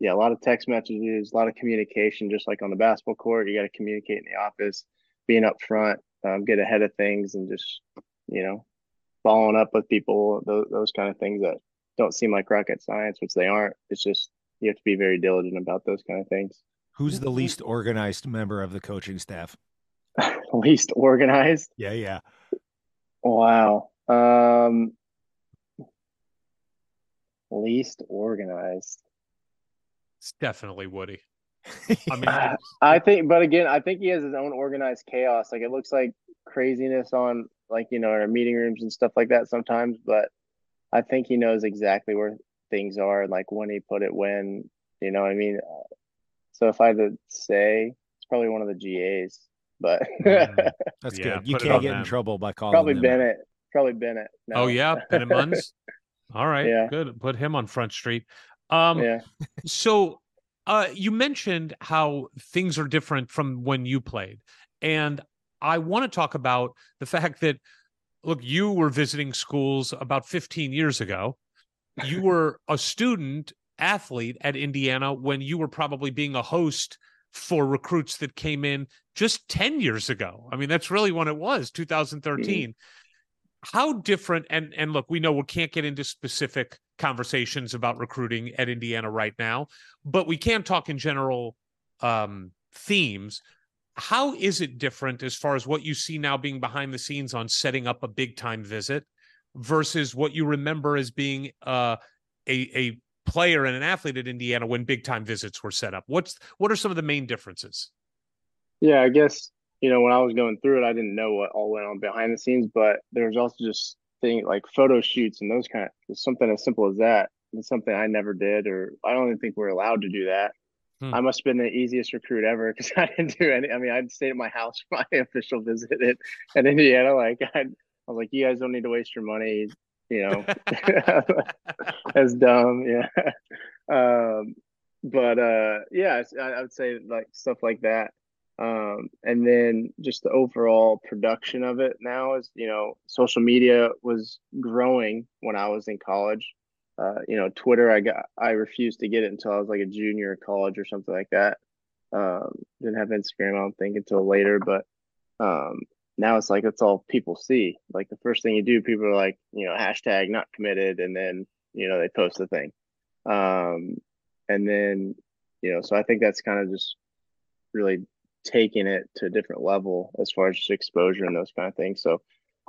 yeah, a lot of text messages, a lot of communication, just like on the basketball court, you got to communicate in the office being up front, um, get ahead of things, and just you know following up with people. Those, those kind of things that don't seem like rocket science, which they aren't. It's just you have to be very diligent about those kind of things. Who's the least organized member of the coaching staff? Least organized. Yeah, yeah. Wow. Um, least organized. It's definitely Woody. I mean, I think, but again, I think he has his own organized chaos. Like it looks like craziness on, like you know, in our meeting rooms and stuff like that sometimes. But I think he knows exactly where things are and like when he put it when. You know, what I mean. Uh, So if I had to say, it's probably one of the GAs, but Mm. That's Yeah, good. You can't on get in trouble by calling probably them. Bennett. Probably Bennett. oh yeah, Ben and Munns. All right, Yeah. good. Put him on Front Street. Um, yeah. so uh, you mentioned how things are different from when you played, and I want to talk about the fact that look, you were visiting schools about 15 years ago. You were a student athlete at Indiana when you were probably being a host for recruits that came in just 10 years ago. I mean, that's really when it was 2013. How different and and look, we know we can't get into specific conversations about recruiting at Indiana right now, but we can talk in general um themes. How is it different as far as what you see now being behind the scenes on setting up a big time visit versus what you remember as being uh, a a player and an athlete at Indiana when big time visits were set up? What's what are some of the main differences? Yeah, I guess, you know, when I was going through it, I didn't know what all went on behind the scenes, but there was also just thing like photo shoots and those kind of something as simple as that. It's something I never did, or I don't even think we're allowed to do that. Hmm. I must have been the easiest recruit ever because I didn't do any. I mean, I'd stayed at my house for my official visit at, at Indiana. Like, I'd, I was like, you guys don't need to waste your money. You know, that's dumb. Yeah. Um, but uh, yeah, I, I would say like stuff like that. Um, and then just the overall production of it now is, you know, social media was growing when I was in college. Uh, you know, Twitter, I got, I refused to get it until I was like a junior in college or something like that. Um, didn't have Instagram, I don't think, until later, but um, now it's like it's all people see. Like the first thing you do, people are like, you know, hashtag not committed, and then you know they post the thing, um, and then you know, so I think that's kind of just really taking it to a different level as far as just exposure and those kind of things. So,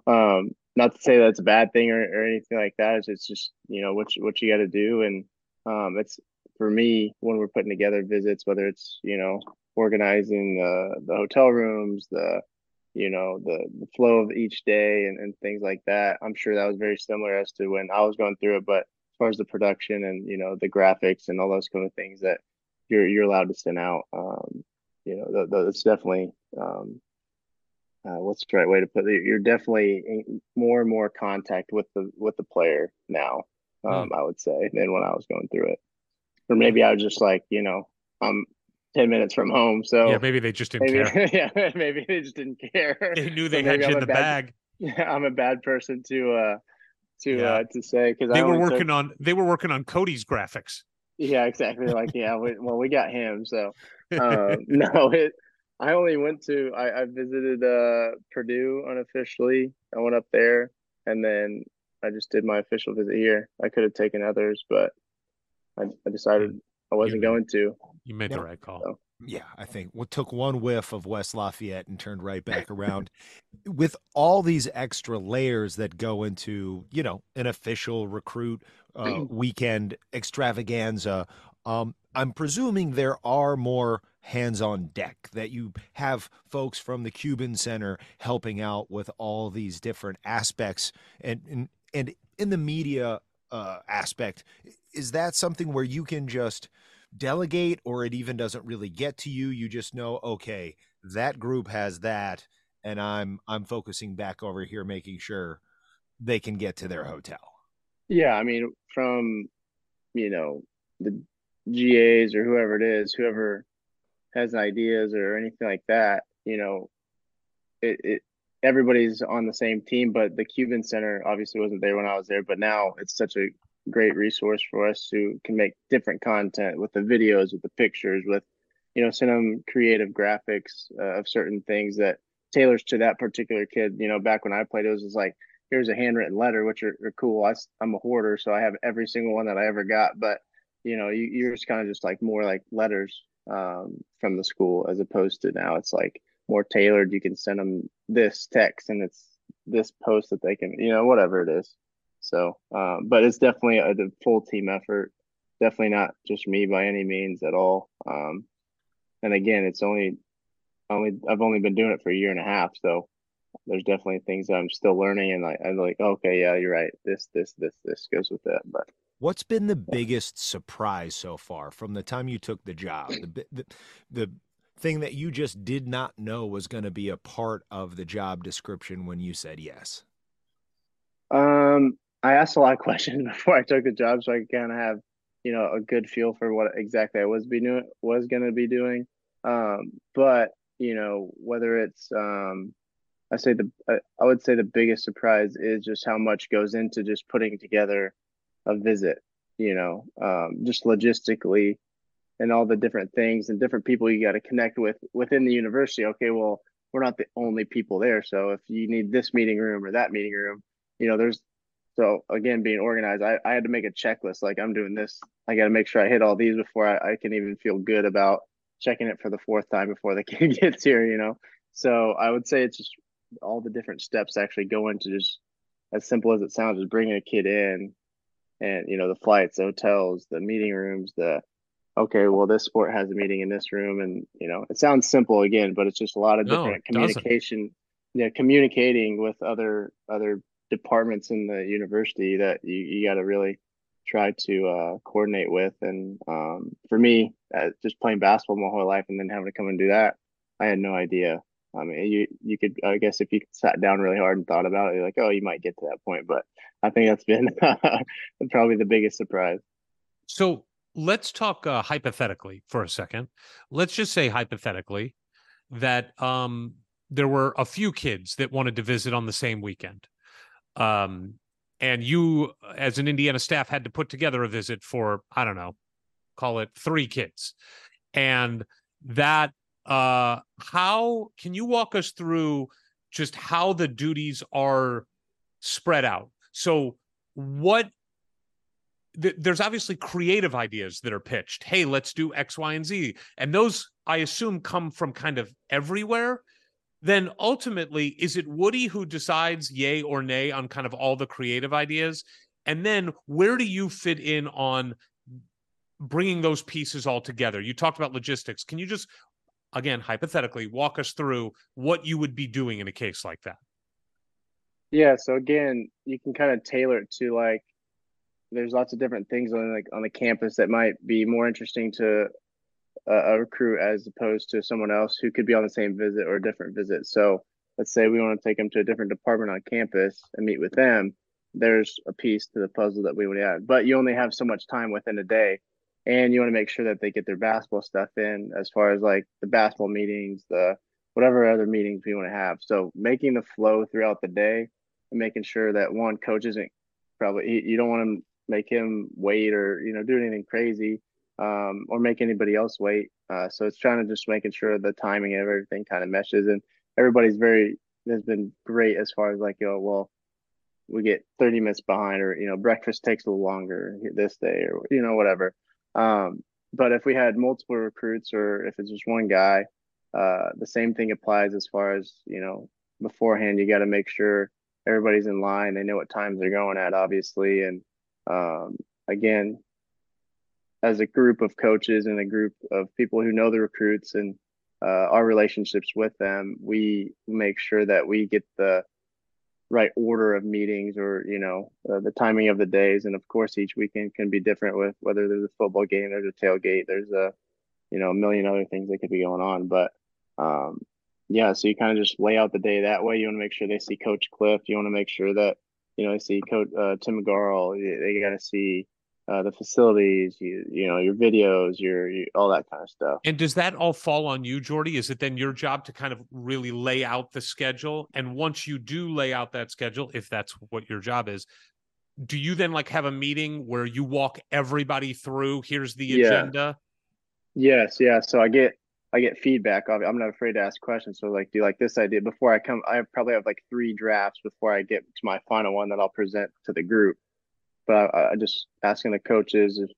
um, not to say that's a bad thing or, or anything like that. It's, it's just you know what you, what you got to do, and um, it's for me when we're putting together visits, whether it's you know organizing the the hotel rooms, the you know the the flow of each day and, and things like that. I'm sure that was very similar as to when I was going through it, but as far as the production and you know the graphics and all those kind of things that you're you're allowed to send out, um, you know, it's definitely um, uh, what's the right way to put it? You're definitely in more and more contact with the with the player now. Um, Hmm. I would say than when I was going through it, or maybe I was just like, you know, I'm ten minutes from home, so yeah, maybe they just didn't maybe care. yeah, maybe they just didn't care. They knew So they had you I'm in the bad- bag. Yeah, I'm a bad person to uh to Yeah. uh to say because They I were only took- working on they were working on Cody's graphics. yeah, exactly. Like, yeah, we, well, we got him. So, uh, no, it. I only went to. I, I visited uh, Purdue unofficially. I went up there, and then I just did my official visit here. I could have taken others, but I, I decided I wasn't did. going to. You made the right call. So- Yeah, I think we took one whiff of West Lafayette and turned right back around. With all these extra layers that go into, you know, an official recruit uh, weekend extravaganza, um, I'm presuming there are more hands on deck that you have folks from the Cuban Center helping out with all these different aspects and and, and in the media uh, aspect. Is that something where you can just delegate or it even doesn't really get to you? You just know okay that group has that and i'm i'm focusing back over here making sure they can get to their hotel. Yeah, I mean, from you know the GAs or whoever it is, whoever has ideas or anything like that, you know, it, it everybody's on the same team. But the Cuban Center obviously wasn't there when I was there, but now it's such a great resource for us who can make different content with the videos, with the pictures, with you know, send them creative graphics uh, of certain things that tailors to that particular kid. You know, back when I played, it was just like here's a handwritten letter, which are, are cool. I, am a hoarder, so I have every single one that I ever got. But you know, you, you're just kind of just like more like letters um, from the school as opposed to now it's like more tailored. You can send them this text and it's this post that they can, you know, whatever it is. So, um, but it's definitely a, full team effort. Definitely not just me by any means at all. Um, and again, it's only only I've only been doing it for a year and a half, so there's definitely things that I'm still learning and like I'm like, okay, yeah, you're right. This, this, this, this goes with that. But what's been the biggest surprise so far from the time you took the job the the, the thing that you just did not know was going to be a part of the job description when you said yes um, I asked a lot of questions before I took the job, so I kind of have, you know, a good feel for what exactly I was be doing, was going to be doing. Um, but you know, whether it's, um, I say the, I would say the biggest surprise is just how much goes into just putting together a visit. You know, um, just logistically, and all the different things and different people you got to connect with within the university. Okay, well, we're not the only people there, so if you need this meeting room or that meeting room, you know, there's so again, being organized, I, I had to make a checklist. Like I'm doing this. I got to make sure I hit all these before I, I can even feel good about checking it for the fourth time before the kid gets here, you know? So I would say it's just all the different steps actually go into just as simple as it sounds, just bringing a kid in and, you know, the flights, the hotels, the meeting rooms, the, okay, well, this sport has a meeting in this room. And, you know, it sounds simple again, but it's just a lot of No, different communication, yeah, communicating with other, other departments in the university that you, you got to really try to uh, coordinate with. And um, for me, uh, just playing basketball my whole life and then having to come and do that, I had no idea. I mean, you you could, I guess, if you sat down really hard and thought about it, you're like, oh, you might get to that point. But I think that's been probably the biggest surprise. So let's talk uh, hypothetically for a second. Let's just say hypothetically that um, there were a few kids that wanted to visit on the same weekend. Um, and you, as an Indiana staff, had to put together a visit for, I don't know, call it three kids. And that, uh, how can you walk us through just how the duties are spread out? So, what th- there's obviously creative ideas that are pitched. Hey, let's do X, Y, and Z. And those I assume come from kind of everywhere. then ultimately is it Woody who decides yay or nay on kind of all the creative ideas? And then where do you fit in on bringing those pieces all together? You talked about logistics. Can you just, again, hypothetically, walk us through what you would be doing in a case like that? Yeah, so again, you can kind of tailor it to like there's lots of different things on like on the campus that might be more interesting to a, a recruit as opposed to someone else who could be on the same visit or a different visit. So let's say we want to take them to a different department on campus and meet with them. There's a piece to the puzzle that we would add, but you only have so much time within a day, and you want to make sure that they get their basketball stuff in as far as like the basketball meetings, the whatever other meetings we want to have. So making the flow throughout the day and making sure that one coach isn't probably you don't want to make him wait or you know do anything crazy um, or make anybody else wait. Uh, so it's trying to just making sure the timing of everything kind of meshes, and everybody's very has been great as far as like, you know, well, we get 30 minutes behind, or you know, breakfast takes a little longer this day, or you know, whatever. Um, but if we had multiple recruits, or if it's just one guy, uh, the same thing applies as far as you know beforehand. You got to make sure everybody's in line. They know what times they're going at, obviously, and um, again, as a group of coaches and a group of people who know the recruits and uh, our relationships with them, we make sure that we get the right order of meetings or you know uh, the timing of the days. And of course each weekend can be different with whether there's a football game there's a tailgate there's a you know a million other things that could be going on. But um yeah so you kind of just lay out the day that way. You want to make sure they see coach cliff. You want to make sure that you know they see coach uh, tim McGarl they got to see uh, the facilities, you you know your videos, your, your, all that kind of stuff. And does that all fall on you, Jordy? Is it then your job to kind of really lay out the schedule? And once you do lay out that schedule, if that's what your job is, do you then like have a meeting where you walk everybody through? Here's the Yeah. agenda. Yes, yeah. So I get I get feedback. I'm not afraid to ask questions. So like, do you like this idea? Before I come, I probably have like three drafts before I get to my final one that I'll present to the group. But I, I just asking the coaches if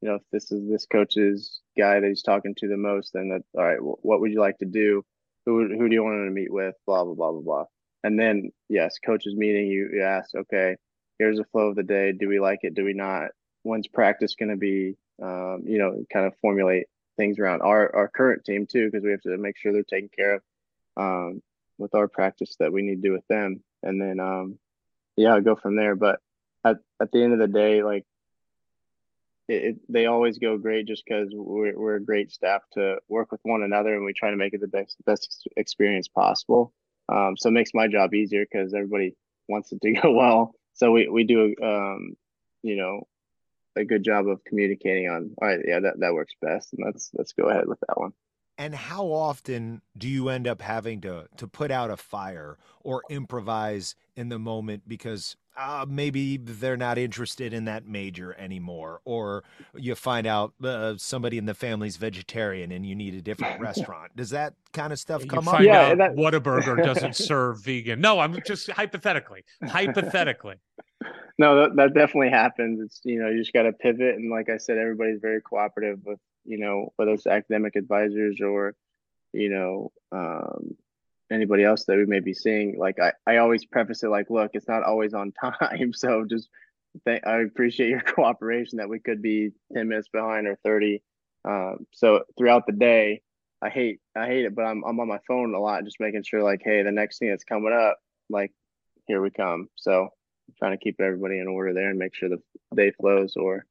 you know if this is this coach's guy that he's talking to the most, then that all right. wh- what would you like to do? Who who do you want to meet with? Blah blah blah blah blah. And then yes, coaches meeting. You you ask, okay, here's the flow of the day. Do we like it? Do we not? When's practice going to be? Um, you know, kind of formulate things around our our current team too, because we have to make sure they're taken care of um, with our practice that we need to do with them, and then um, yeah, go from there. But at at the end of the day, like it, it they always go great just because we're we're a great staff to work with one another, and we try to make it the best best experience possible. Um, so it makes my job easier because everybody wants it to go well. So we we do um, you know a good job of communicating on all right yeah that, that works best and let's let's go ahead with that one And how often do you end up having to to put out a fire or improvise in the moment because uh, maybe they're not interested in that major anymore, or you find out uh, somebody in the family's vegetarian and you need a different restaurant? Does that kind of stuff You come up? Yeah, out that- Whataburger doesn't serve vegan. No, I'm just hypothetically, hypothetically. no that, that definitely happens it's you know you just got to pivot and like i said everybody's very cooperative with you know whether it's academic advisors or you know um anybody else that we may be seeing like i i always preface it like look it's not always on time. So just th- i appreciate your cooperation that we could be 10 minutes behind or 30 um so throughout the day i hate i hate it but i'm, I'm on my phone a lot just making sure like hey the next thing that's coming up like here we come. So trying to keep everybody in order there and make sure the day flows or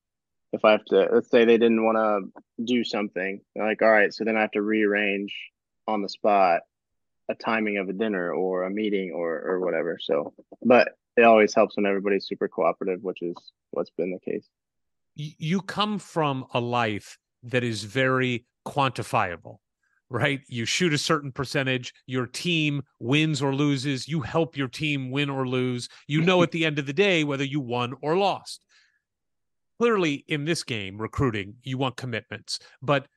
if I have to let's say they didn't want to do something like all right so then I have to rearrange on the spot a timing of a dinner or a meeting or or whatever. So but it always helps when everybody's super cooperative which is what's been the case. You come from a life that is very quantifiable right? You shoot a certain percentage your team wins or loses you help your team win or lose you know at the end of the day whether you won or lost clearly in this game recruiting you want commitments but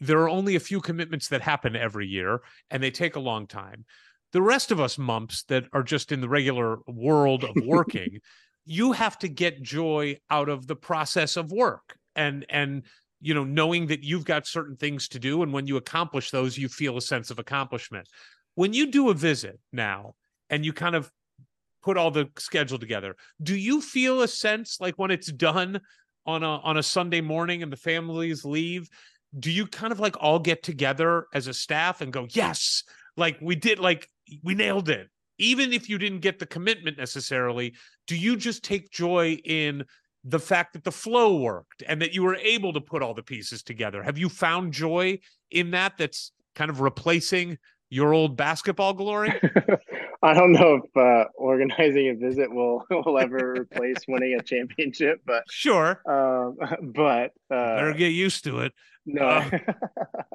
there are only a few commitments that happen every year and they take a long time. The rest of us mumps that are just in the regular world of working you have to get joy out of the process of work and and you know knowing that you've got certain things to do and when you accomplish those you feel a sense of accomplishment. When you do a visit now and you kind of put all the schedule together, do you feel a sense like when it's done on a on a Sunday morning and the families leave, do you kind of like all get together as a staff and go, "Yes, like we did like we nailed it." Even if you didn't get the commitment necessarily, do you just take joy in the fact that the flow worked and that you were able to put all the pieces together? Have you found joy in that that's kind of replacing your old basketball glory? I don't know if uh, organizing a visit will will ever replace winning a championship, but sure. Um, but uh, better get used to it. No, Uh,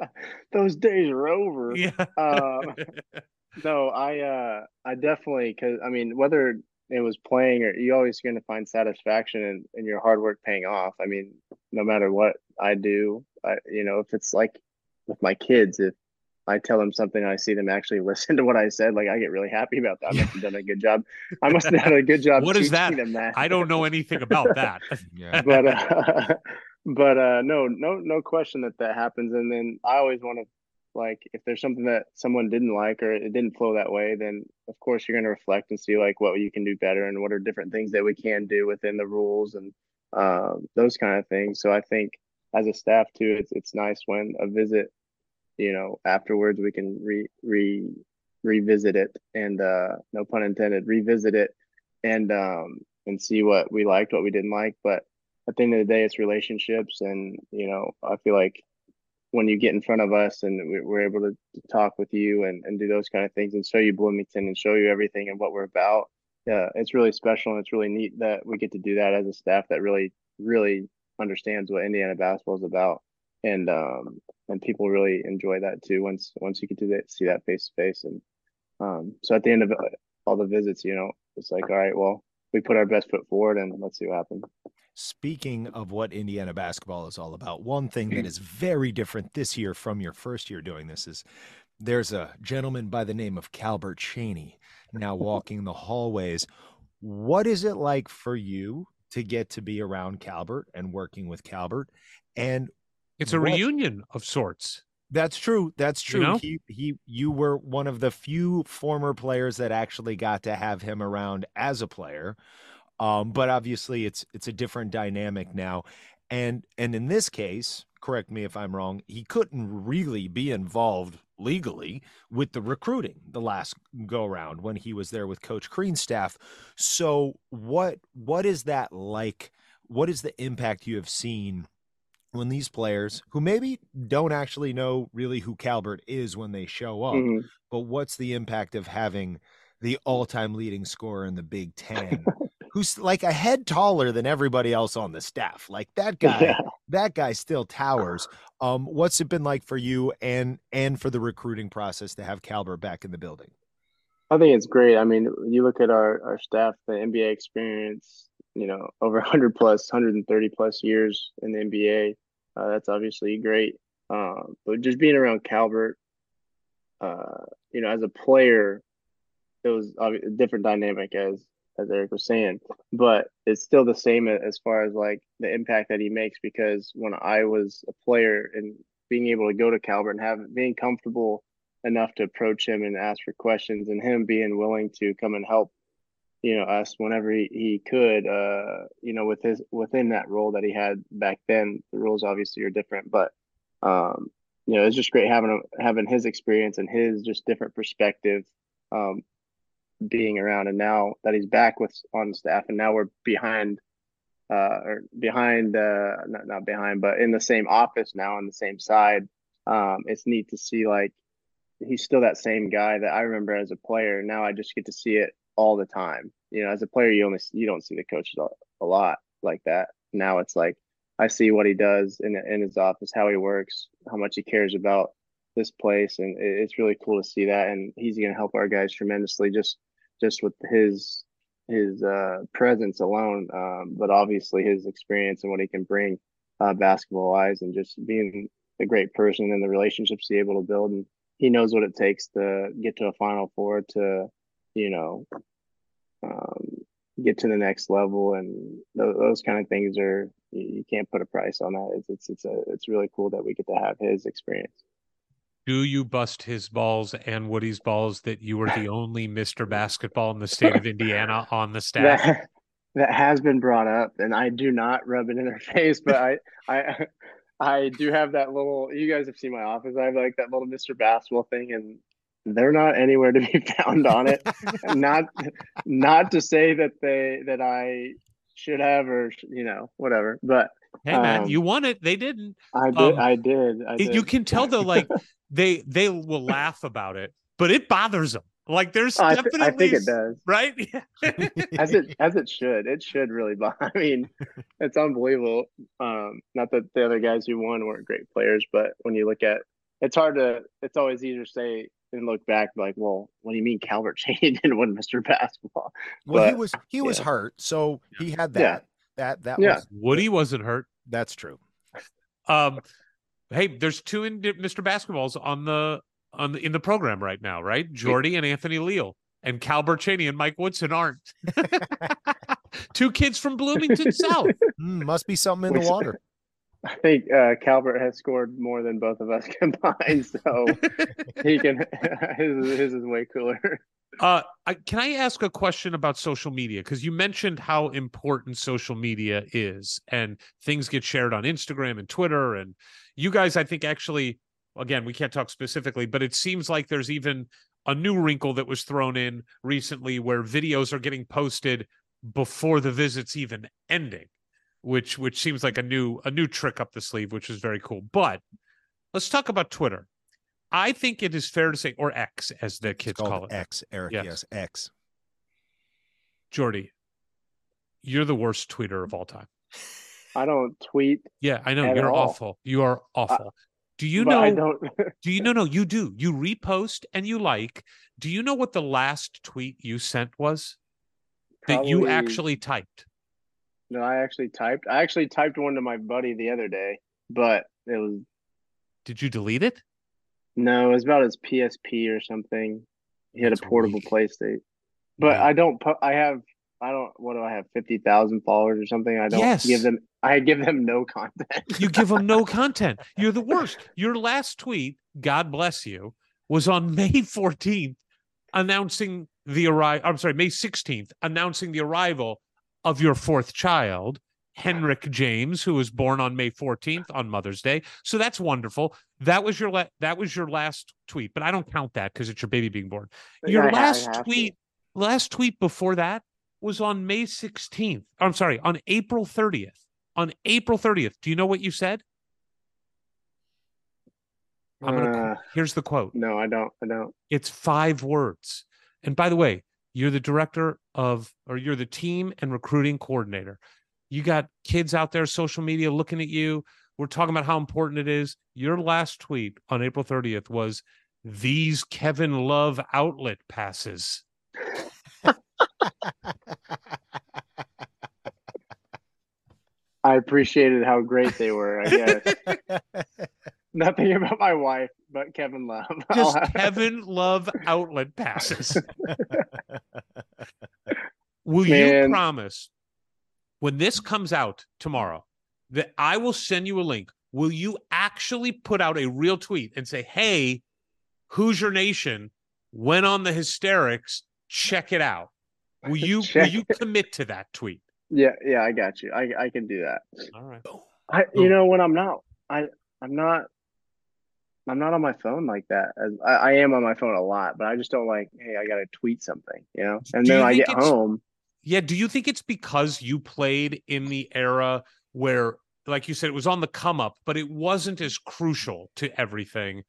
those days are over. yeah. Um, no, I uh, I definitely because I mean whether it was playing or you always going to find satisfaction in, in your hard work paying off. I mean, no matter what I do, I, you know, if it's like with my kids, if I tell them something, I see them actually listen to what I said. Like I get really happy about that. I must have done a good job. I must have done a good job. What is that? Them that. I don't know anything about that. Yeah. but uh, but uh, no, no, no question that that happens. And then I always want to like if there's something that someone didn't like or it didn't flow that way, then of course you're going to reflect and see like what you can do better and what are different things that we can do within the rules and um, those kind of things. So I think as a staff too, it's it's nice when a visit, you know, afterwards we can re re revisit it and uh, no pun intended, revisit it and um, and see what we liked, what we didn't like, but at the end of the day, it's relationships. And, you know, I feel like when you get in front of us and we- we're able to, to talk with you and, and do those kind of things and show you Bloomington and show you everything and what we're about, yeah, it's really special. And it's really neat that we get to do that as a staff that really, really understands what Indiana basketball is about. And, um, and people really enjoy that too once, once you get to that, see that face to face. And, um, so at the end of uh, all the visits, you know, it's like, all right, well, we put our best foot forward and let's see what happens. Speaking of what Indiana basketball is all about, one thing that is very different this year from your first year doing this is there's a gentleman by the name of Calbert Cheaney now walking the hallways. What is it like for you to get to be around Calbert and working with Calbert? And It's a What- reunion of sorts. that's true. That's You true. know? He he you were one of the few former players that actually got to have him around as a player. Um, but obviously it's it's a different dynamic now. And and in this case, correct me if I'm wrong, he couldn't really be involved legally with the recruiting the last go round when he was there with Coach Crean's staff. So what what is that like? What is the impact you have seen when these players who maybe don't actually know really who Calbert is when they show up, Mhm. but what's the impact of having the all-time leading scorer in the Big Ten, who's like a head taller than everybody else on the staff? Like that guy, Yeah. that guy still towers. Um, what's it been like for you and and for the recruiting process to have Calbert back in the building? I think it's great. I mean, you look at our, our staff, the NBA experience, you know, over 100 plus, 130 plus years in the NBA. Uh, that's obviously great. Um, but just being around Calbert uh, you know, as a player, it was a different dynamic as as Eric was saying, but it's still the same as far as like the impact that he makes. Because when I was a player and being able to go to Calbert and have being comfortable enough to approach him and ask for questions and him being willing to come and help you know us whenever he, he could uh you know with his within that role that he had back then the rules obviously are different but um you know it's just great having having his experience and his just different perspective um being around and now that he's back with on staff and now we're behind uh or behind uh not, not behind but in the same office now on the same side um it's neat to see like he's still that same guy that I remember as a player. Now I just get to see it all the time. You know, as a player, you only you don't see the coaches a, a lot like that. Now it's like I see what he does in in his office, how he works, how much he cares about this place, and it, it's really cool to see that. And he's going to help our guys tremendously just just with his his uh, presence alone, um, but obviously his experience and what he can bring uh, basketball wise, and just being a great person and the relationships he's able to build and he knows what it takes to get to a final four to you know um, get to the next level and those, those kind of things are you, can't put a price on that it's, it's it's a it's really cool that we get to have his experience do you bust his balls and Woody's balls that you were the only Mr. Basketball in the state of Indiana on the staff? that that has been brought up, and I do not rub it in their face, but I I I do have that little. You guys have seen my office. I have like that little Mr. Basketball thing, and they're not anywhere to be found on it. not not to say that they that I should have or you know whatever, but Hey man, Um, you won it. They didn't. I did. Um, I did. I did. you can tell though, like they they will laugh about it, but it bothers them. Like there's I, th- definitely I think it does. right. as it as it should. It should really. I mean, it's unbelievable. Um, not that the other guys who won weren't great players, but when you look at, it's hard to. It's always easier to say and look back like, well, what do you mean Calbert Cheaney didn't win Mr. Basketball? Well, he was he was hurt, so he had that. Yeah. That that Yeah. was Woody wasn't hurt. that's true. Um, hey, there's two in Mr. Basketballs on the on the in the program right now, right? Jordy and Anthony Leal, and Calbert Cheaney and Mike Woodson aren't. two kids from Bloomington South. Mm, must be something in the water. I think uh, Calbert has scored more than both of us combined, so he can. his his is way cooler. Uh, I, can I ask a question about social media? Because you mentioned how important social media is, and things get shared on Instagram and Twitter. And you guys, I think, actually, again, we can't talk specifically, but it seems like there's even a new wrinkle that was thrown in recently where videos are getting posted before the visit's even ending, which which seems like a new a new trick up the sleeve, which is very cool. But let's talk about Twitter. I think it is fair to say, or X as the kids called call it. X, Eric. Yes. Yes, X. Jordy, you're the worst tweeter of all time. I don't tweet, Yeah, I know you're all. awful. You are awful. do you know? I don't. Do you know? No, you do. You repost and you like. Do you know what the last tweet you sent was that you actually typed? No, I actually typed. I actually typed one to my buddy the other day, but it was Did you delete it? no, it was about his PSP or something. He had That's a portable weak. PlayStation. But Yeah. I don't. Po- I have. I don't. What do I have? Fifty thousand followers or something. I don't Yes. give them. I give them no content. You give them no content. You're the worst. Your last tweet, God bless you, was on May 14th, announcing the arrival. I'm sorry, May 16th, announcing the arrival of your fourth child, Henrik James, who was born on May 14th on Mother's Day. So that's wonderful. That was your la- that was your last tweet, but I don't count that because it's your baby being born. Your I last have to. tweet, last tweet before that was on May 16th. I'm sorry, on April 30th. On April 30th. Do you know what you said? I'm gonna Uh, here's the quote. no, I don't. I don't. It's five words. And by the way, you're the director of or you're the team and recruiting coordinator. You got kids out there, social media looking at you. We're talking about how important it is. Your last tweet on April 30th was these Kevin Love outlet passes. I appreciated how great they were. I guess nothing about my wife, but Kevin Love. Just Kevin Love outlet passes. Will you promise when this comes out tomorrow that I will send you a link? Will you actually put out a real tweet and say, "Hey, Hoosier Nation went on the hysterics. Check it out." Will you will you commit to that tweet? yeah, yeah, I got you. I I can do that. All right. I you know when I'm not I I'm not I'm not on my phone like that. As I, I am on my phone a lot, but I just don't like, hey, I gotta tweet something, you know? And Do then I get home. Yeah. Do you think it's because you played in the era where, like you said, it was on the come up, but it wasn't as crucial to everything?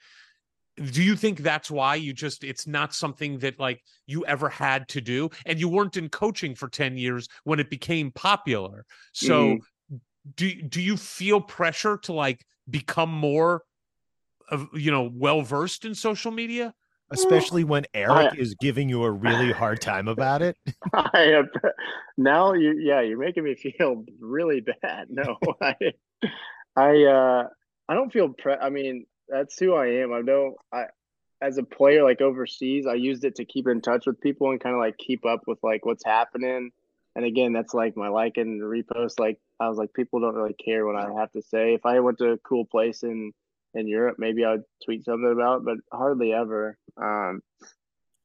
Do you think that's why you just, it's not something that like you ever had to do? And you weren't in coaching for 10 years when it became popular. So mm. do, do you feel pressure to like become more of, you know, well versed in social media? Especially when Eric is giving you a really hard time about it. I have now you yeah, you're making me feel really bad. No, I I uh I don't feel pre I mean, that's who I am. I don't I as a player like overseas, I used it to keep in touch with people and kind of like keep up with like what's happening. And again, that's like my like and repost. Like I was like, people don't really care what I have to say. If I went to a cool place in in Europe, maybe I would tweet something about, it, but hardly ever. Um,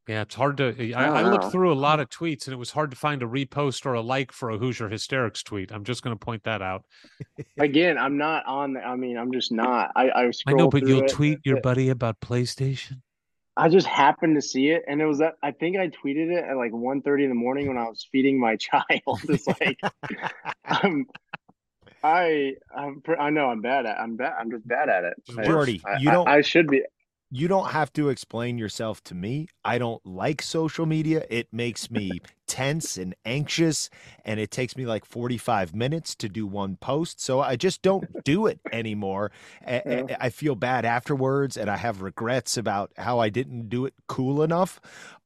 Yeah, it's hard to. I, I I looked through a lot of tweets, and it was hard to find a repost or a like for a Hoosier Hysterics tweet. I'm just going to point that out. again, I'm not on. The, I mean, I'm just not. I I, I know, but you'll it, tweet your it- buddy about PlayStation. I just happened to see it, and it was that I think I tweeted it at like 1.30 in the morning when I was feeding my child. It's like I'm, I I'm I know I'm bad at I'm bad I'm just bad at it. Jordy, I, you I- don't- I, should be. you don't have to explain yourself to me. I don't like social media. It makes me tense and anxious, and it takes me like 45 minutes to do one post. So I just don't do it anymore. Yeah. I feel bad afterwards, and I have regrets about how I didn't do it cool enough.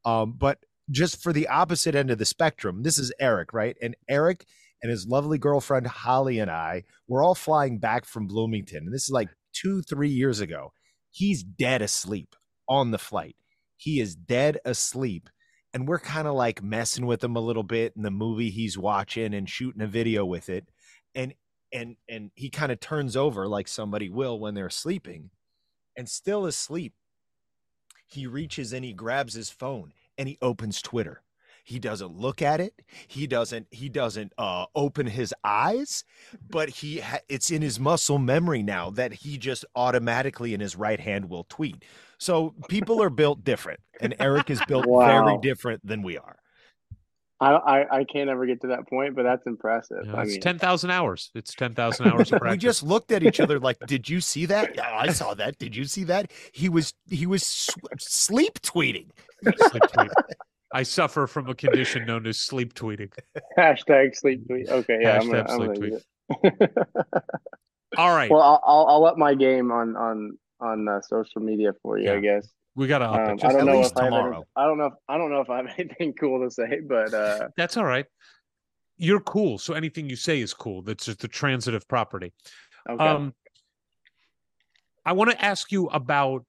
Um, but just for the opposite end of the spectrum, this is Eric, right? And Eric and his lovely girlfriend Holly and I were all flying back from Bloomington. And this is like two, three years ago he's dead asleep on the flight. He is dead asleep. And we're kind of like messing with him a little bit in the movie he's watching and shooting a video with it. And and and he kind of turns over like somebody will when they're sleeping and still asleep. He reaches and he grabs his phone and he opens Twitter. He doesn't look at it. He doesn't he doesn't uh open his eyes, but he ha- it's in his muscle memory now that he just automatically in his right hand will tweet. So people are built different and Eric is built very different than we are. I, I I can't ever get to that point, but that's impressive. You know, I it's mean, ten thousand hours. It's ten thousand hours of practice. we just looked at each other like, "Did you see that? Yeah, I saw that. Did you see that?" He was he was sw- sleep tweeting. Sleep tweet. I suffer from a condition known as sleep tweeting. hashtag sleep tweet. Okay, yeah, I'm gonna, Hashtag I'm sleep tweet. All right, well, I'll, I'll I'll up my game on on on uh, social media for you. Yeah. I guess. we got to up Um, it. I Just, don't at know least if I have tomorrow. I don't know. If, I don't know if I have anything cool to say, but uh, that's all right. You're cool, so anything you say is cool. That's just the transitive property. okay. Um, I want to ask you about,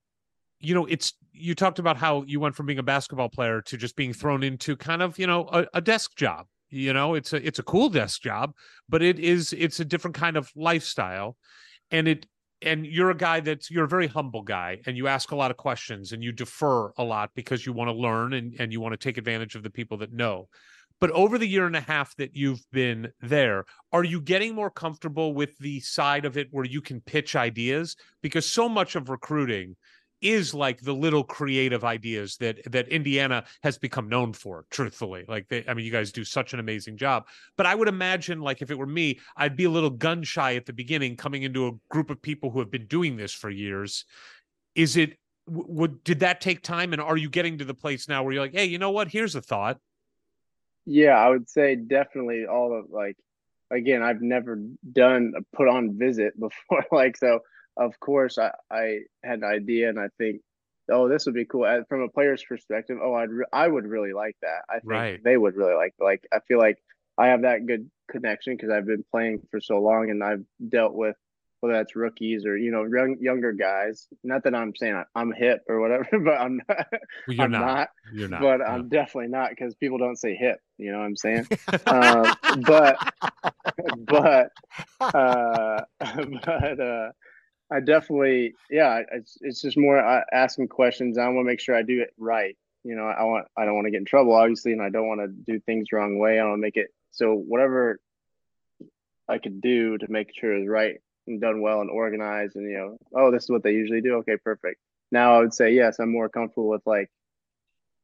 you know, it's you talked about how you went from being a basketball player to just being thrown into kind of, you know, a, a desk job. You know, it's a it's a cool desk job, but it is it's a different kind of lifestyle, and it and you're a guy that's you're a very humble guy, and you ask a lot of questions and you defer a lot because you want to learn and and you want to take advantage of the people that know. But over the year and a half that you've been there, are you getting more comfortable with the side of it where you can pitch ideas? Because so much of recruiting is like the little creative ideas that that Indiana has become known for, truthfully. Like they, I mean, you guys do such an amazing job. But I would imagine, like, if it were me, I'd be a little gun shy at the beginning, coming into a group of people who have been doing this for years. Is it would did that take time? And are you getting to the place now where you're like, hey, you know what? Here's a thought. Yeah, I would say definitely all of like again, I've never done a put on visit before. Like so of course I, I had an idea and I think, oh, this would be cool. From a player's perspective, oh I'd re- I would really like that. I think Right. they would really like like I feel like I have that good connection because I've been playing for so long and I've dealt with whether that's rookies or you know young, younger guys. Not that I'm saying I, I'm hip or whatever, but I'm not. Well, you're I'm not. not You're not. but no. I'm definitely not because people don't say hip. You know what I'm saying? um, but but uh, but uh, I definitely yeah. It's it's just more uh, asking questions. I want to make sure I do it right. You know, I want I don't want to get in trouble, obviously, and I don't want to do things wrong way. I to make it so whatever I could do to make sure it's right and done well and organized. And you know, oh, this is what they usually do. Okay, perfect. Now I would say yes. I'm more comfortable with like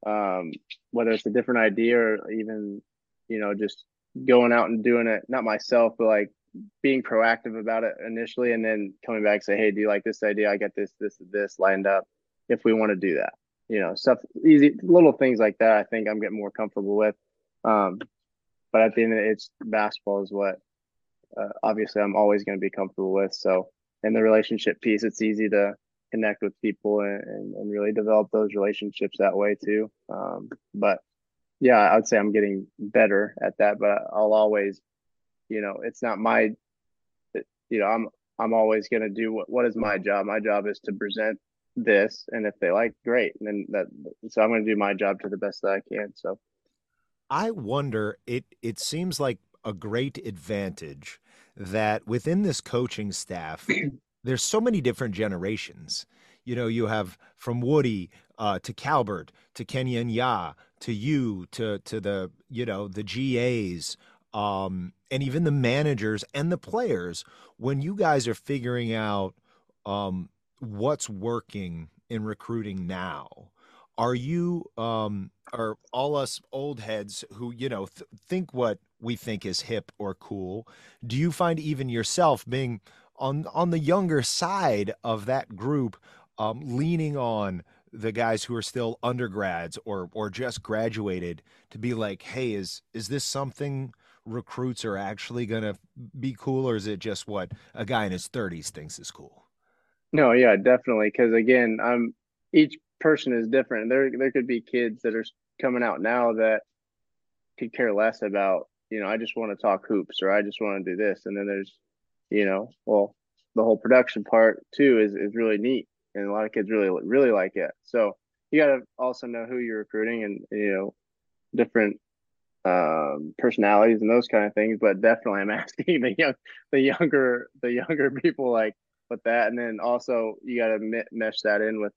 um, whether it's a different idea or even you know just going out and doing it not myself but like being proactive about it initially and then coming back say hey do you like this idea? I got this this this lined up if we want to do that you know stuff easy little things like that i think i'm getting more comfortable with. Um, but at the end of it, it's basketball is what uh, obviously i'm always going to be comfortable with. So in the relationship piece it's easy to connect with people and, and, and really develop those relationships that way too. Um, but yeah, I would say I'm getting better at that, but I'll always, you know, it's not my, you know, I'm, I'm always going to do what, what is my job? My job is to present this. And if they like, great. And then that, so I'm going to do my job to the best that I can. So I wonder it it seems like a great advantage that within this coaching staff there's so many different generations. You know, you have from Woody uh, to Calbert to Kenya Ya to you to to the you know the GAs um, and even the managers and the players. When you guys are figuring out um, what's working in recruiting now, are you um, are all us old heads who you know th- think what we think is hip or cool? Do you find even yourself being on on the younger side of that group, um, leaning on the guys who are still undergrads or or just graduated to be like, hey, is is this something recruits are actually going to be cool, or is it just what a guy in his 30s thinks is cool? No, yeah, definitely. Because again, I'm each person is different. There, there could be kids that are coming out now that could care less about, you know, I just want to talk hoops or I just want to do this, and then there's, you know, well, the whole production part too is is really neat, and a lot of kids really really like it. So you got to also know who you're recruiting and you know different um, personalities and those kind of things. But definitely, I'm asking the young, the younger, the younger people like with that, and then also you got to mesh that in with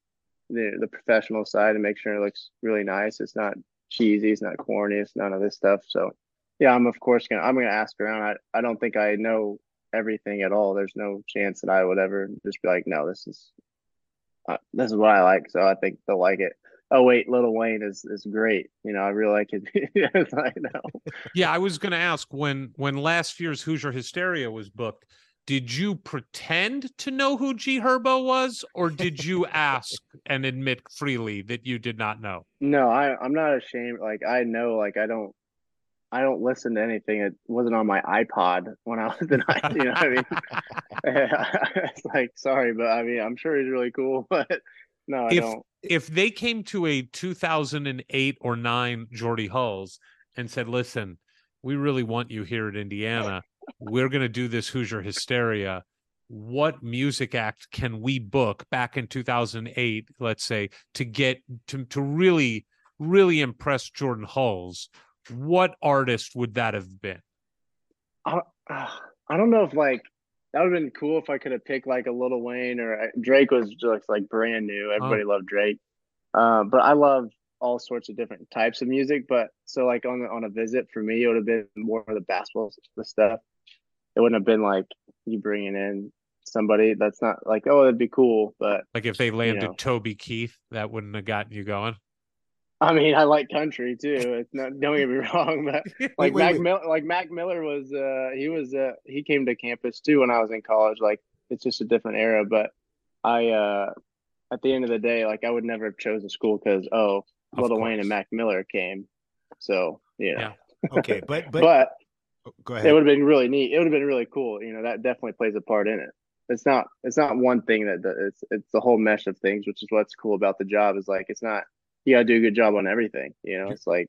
the the professional side and make sure it looks really nice. It's not cheesy. It's not corny. It's none of this stuff. So, yeah, I'm of course gonna I'm gonna ask around. I I don't think I know everything at all. There's no chance that I would ever just be like, no, this is uh, this is what I like. So I think they'll like it oh wait, Lil Wayne is is great. You know, I really like it. I know. Yeah, I was going to ask when when last year's Hoosier Hysteria was booked. Did you pretend to know who G Herbo was, or did you ask and admit freely that you did not know? No, I I'm not ashamed. Like I know, like I don't I don't listen to anything. It wasn't on my iPod when I was in high. You know, I mean, it's like sorry, but I mean, I'm sure he's really cool, but no, I if, don't. If they came to a 2008 or 9 Jordy Hulls and said, listen, we really want you here at Indiana. We're going to do this Hoosier Hysteria. What music act can we book back in 2008, let's say, to get to, to really, really impress Jordan Hulls? What artist would that have been? I, I don't know if like that would have been cool if I could have picked like a Lil Wayne or uh, Drake was just like brand new. Everybody loved Drake, um, but I love all sorts of different types of music. But so like on on a visit for me, it would have been more of the basketball the stuff. It wouldn't have been like you bringing in somebody that's not like oh that'd be cool, but like if they landed you know. Toby Keith, that wouldn't have gotten you going. I mean, I like country too. It's not don't get me wrong, but like wait, Mac wait. Miller, like Mac Miller was uh he was uh he came to campus too when I was in college. Like it's just a different era, but I uh at the end of the day, like I would never have chosen school because oh Lil Wayne and Mac Miller came. So you know. yeah. Okay, but but, but oh, go ahead. It would have been really neat. It would have been really cool. You know, that definitely plays a part in it. It's not it's not one thing that it's it's the whole mesh of things, which is what's cool about the job is like it's not you gotta do a good job on everything. You know, it's like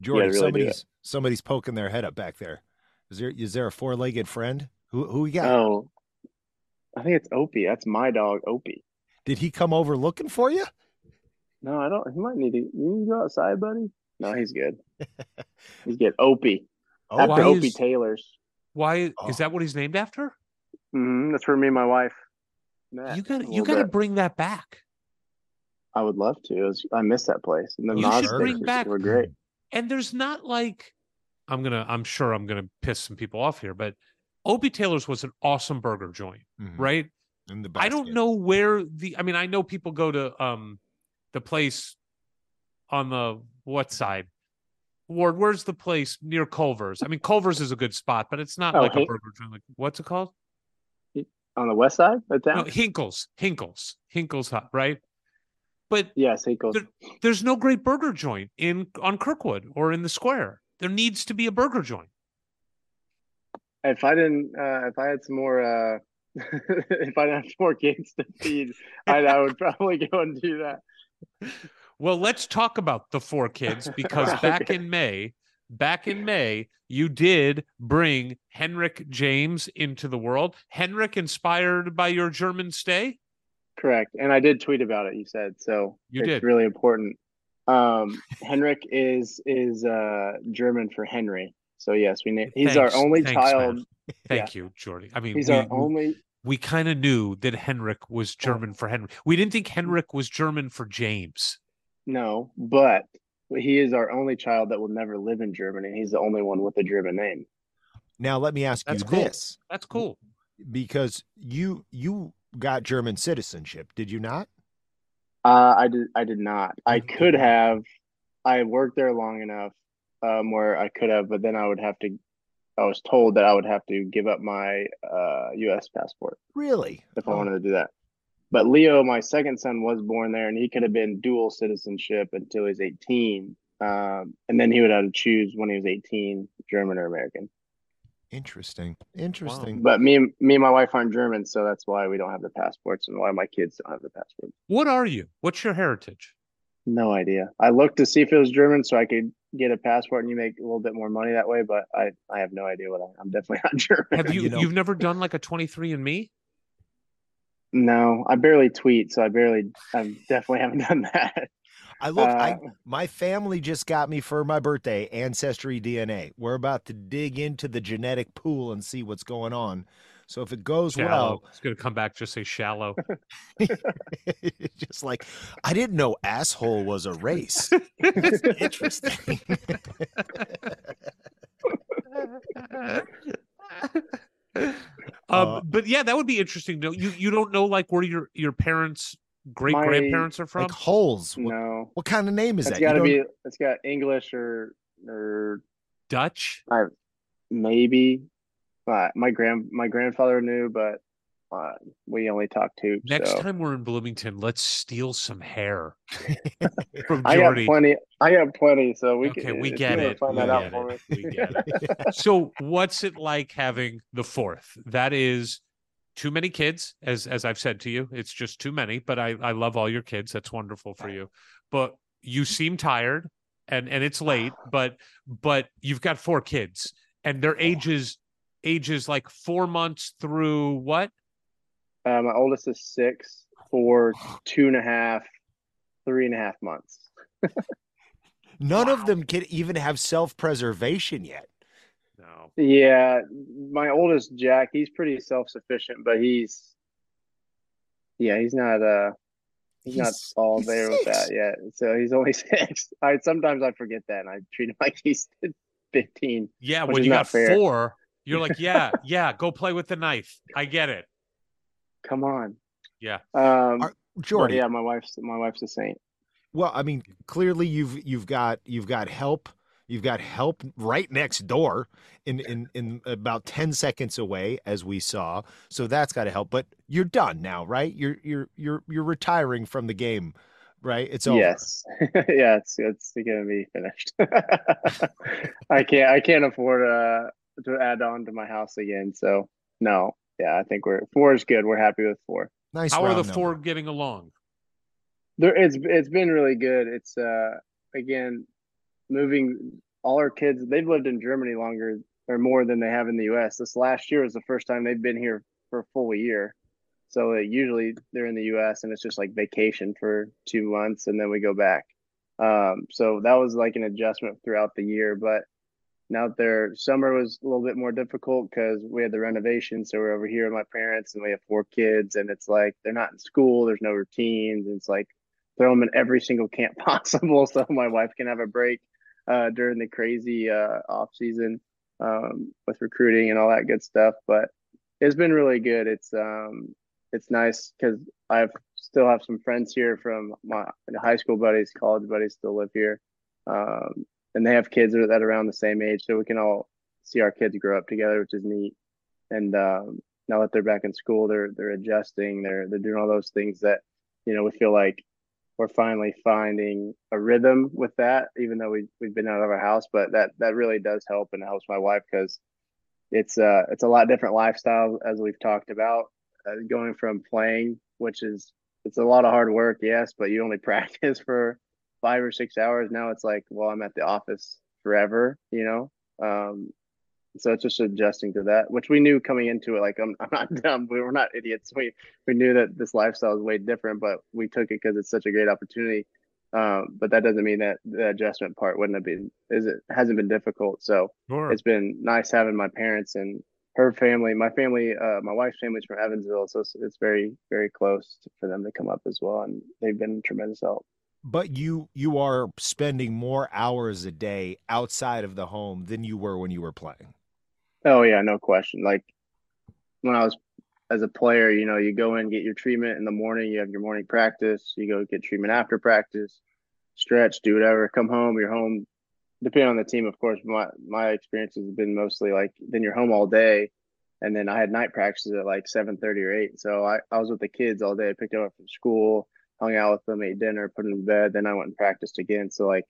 Jordan, really somebody's somebody's poking their head up back there. Is there is there a four legged friend? Who who we got? Oh, I think it's Opie. That's my dog, Opie. Did he come over looking for you? No, I don't. He might need to. You need to go outside, buddy. No, he's good. he's good. Opie. Oh, after Opie is, Taylor's. Why oh. is that? What he's named after? Mm-hmm, that's for me and my wife. Matt, you got you got to bring that back. I would love to. Was, I miss that place. And the you Nas should bring back. were great. And there's not like I'm gonna. I'm sure I'm gonna piss some people off here, but Opie Taylor's was an awesome burger joint, mm-hmm. right? I don't know where the. I mean, I know people go to um the place on the what side. Ward, where's the place near Culver's? I mean, Culver's is a good spot, but it's not oh, like a burger joint. Like, what's it called? On the west side of town? No, Hinkles, Hinkles, Hinkles Hut, right? But yes, he goes. There, there's no great burger joint in on Kirkwood or in the square. There needs to be a burger joint. If I didn't, uh, if I had some more, uh, if I didn't have more kids to feed, I, I would probably go and do that. Well, let's talk about the four kids because okay. back in May, back in May, you did bring Henrik James into the world. Henrik, inspired by your German stay. Correct. And I did tweet about it, you said. So you it's did. really important. Um, Henrik is is uh, German for Henry. So yes, we name he's thanks, our only thanks, child. Man. Thank yeah. you, Jordy. I mean, he's we, our only we kind of knew that Henrik was German for Henry. We didn't think Henrik was German for James. No, but he is our only child that will never live in Germany. He's the only one with a German name. Now let me ask That's you cool. this That's cool. because you you got German citizenship, did you not? Uh, I did. I did not. I could have. I worked there long enough um, where I could have, but then I would have to. I was told that I would have to give up my uh, U.S. passport Really? if I Oh, wanted to do that. But Leo, my second son, was born there, and he could have been dual citizenship until he's 18, um, and then he would have to choose when he was 18, German or American. Interesting. Interesting. But me, me and my wife aren't German, so that's why we don't have the passports, and why my kids don't have the passports. What are you? What's your heritage? No idea. I looked to see if it was German so I could get a passport and you make a little bit more money that way, but I, I have no idea what I, I'm definitely not German. Have you, You know- you've never done like a 23 and me? No, I barely tweet, so I barely, I definitely haven't done that. I look. I Uh, my family just got me for my birthday ancestry DNA. We're about to dig into the genetic pool and see what's going on. So if it goes Shallow. It's going to come back, just say shallow. just like I didn't know asshole was a race. Interesting. um, Uh, but yeah, that would be interesting. No, you you don't know like where your your parents, great grandparents are from. like holes. What, No, what kind of name is it's that? You got to be, it's got English or, or Dutch. maybe. But my grand, my grandfather knew, but uh, we only talked tubes. Next so. time we're in Bloomington, let's steal some hair from I got plenty. I got plenty, so we Okay, can. we get it. Find We that out get for it. me. We get it. so what's it like having the fourth that is too many kids as as i've said to you it's just too many but i i love all your kids that's wonderful for you. But you seem tired and and it's late but but you've got four kids and their ages ages like four months through what? Uh, my oldest is six for two and a half, three and a half months. None of them can even have self-preservation yet. No Yeah, my oldest Jack, he's pretty self-sufficient, but he's yeah, he's not uh he's, not all he's there with that yet. So he's only six. I sometimes I forget that and I treat him like he's fifteen. yeah when you got fair. four you're like yeah yeah go play with the knife i get it Come on. Yeah. Um Are- but Jordy, yeah, my wife's my wife's a saint. Well, I mean, clearly you've you've got you've got help. You've got help right next door in in in about 10 seconds away as we saw. So that's got to help. But you're done now, right? You're you're you're you're retiring from the game, right? It's over. Yes. yeah, it's it's gonna be finished. I can't I can't afford uh to add on to my house again. So no. Yeah, I think we're four is good. We're happy with four. Nice. how are the round four getting along There it's it's been really good. It's uh again moving all our kids they've lived in Germany longer or more than they have in the US. This last year was the first time they've been here for a full year. So uh, usually they're in the US and it's just like vacation for two months and then we go back. Um, so that was like an adjustment throughout the year. But now that their summer was a little bit more difficult because we had the renovation. So we're over here with my parents and we have four kids and it's like they're not in school, there's no routines. And it's like throw them in every single camp possible so my wife can have a break uh, during the crazy uh, off season um, with recruiting and all that good stuff. But it's been really good. It's um, it's nice because I've still have some friends here from my high school buddies, college buddies still live here, um, and they have kids that are around the same age, so we can all see our kids grow up together, which is neat. And um, now that they're back in school, they're they're adjusting, they're they're doing all those things that you know we feel like we're finally finding a rhythm with that, even though we we've been out of our house. But that that really does help, and helps my wife because it's uh it's a lot different lifestyle as we've talked about. Uh, going from playing, which is it's a lot of hard work, yes, but you only practice for five or six hours. Now it's like, well, I'm at the office forever, you know. Um, so it's just adjusting to that, which we knew coming into it. Like I'm, I'm not dumb. We were not idiots. We we knew that this lifestyle is way different, but we took it because it's such a great opportunity. Um, but that doesn't mean that the adjustment part wouldn't have been is it hasn't been difficult. So Sure. it's been nice having my parents and her family, my family, uh, my wife's family's from Evansville, so it's, it's very very close for them to come up as well, and they've been tremendous help. But you you are spending more hours a day outside of the home than you were when you were playing. Oh yeah, no question. Like when I was as a player, you know, you go in, get your treatment in the morning, you have your morning practice, you go get treatment after practice, stretch, do whatever, come home, you're home. Depending on the team, of course, my my experience has been mostly like then you're home all day. And then I had night practices at like seven thirty or eight. So I, I was with the kids all day. I picked them up from school, hung out with them, ate dinner, put them to bed. Then I went and practiced again. So like,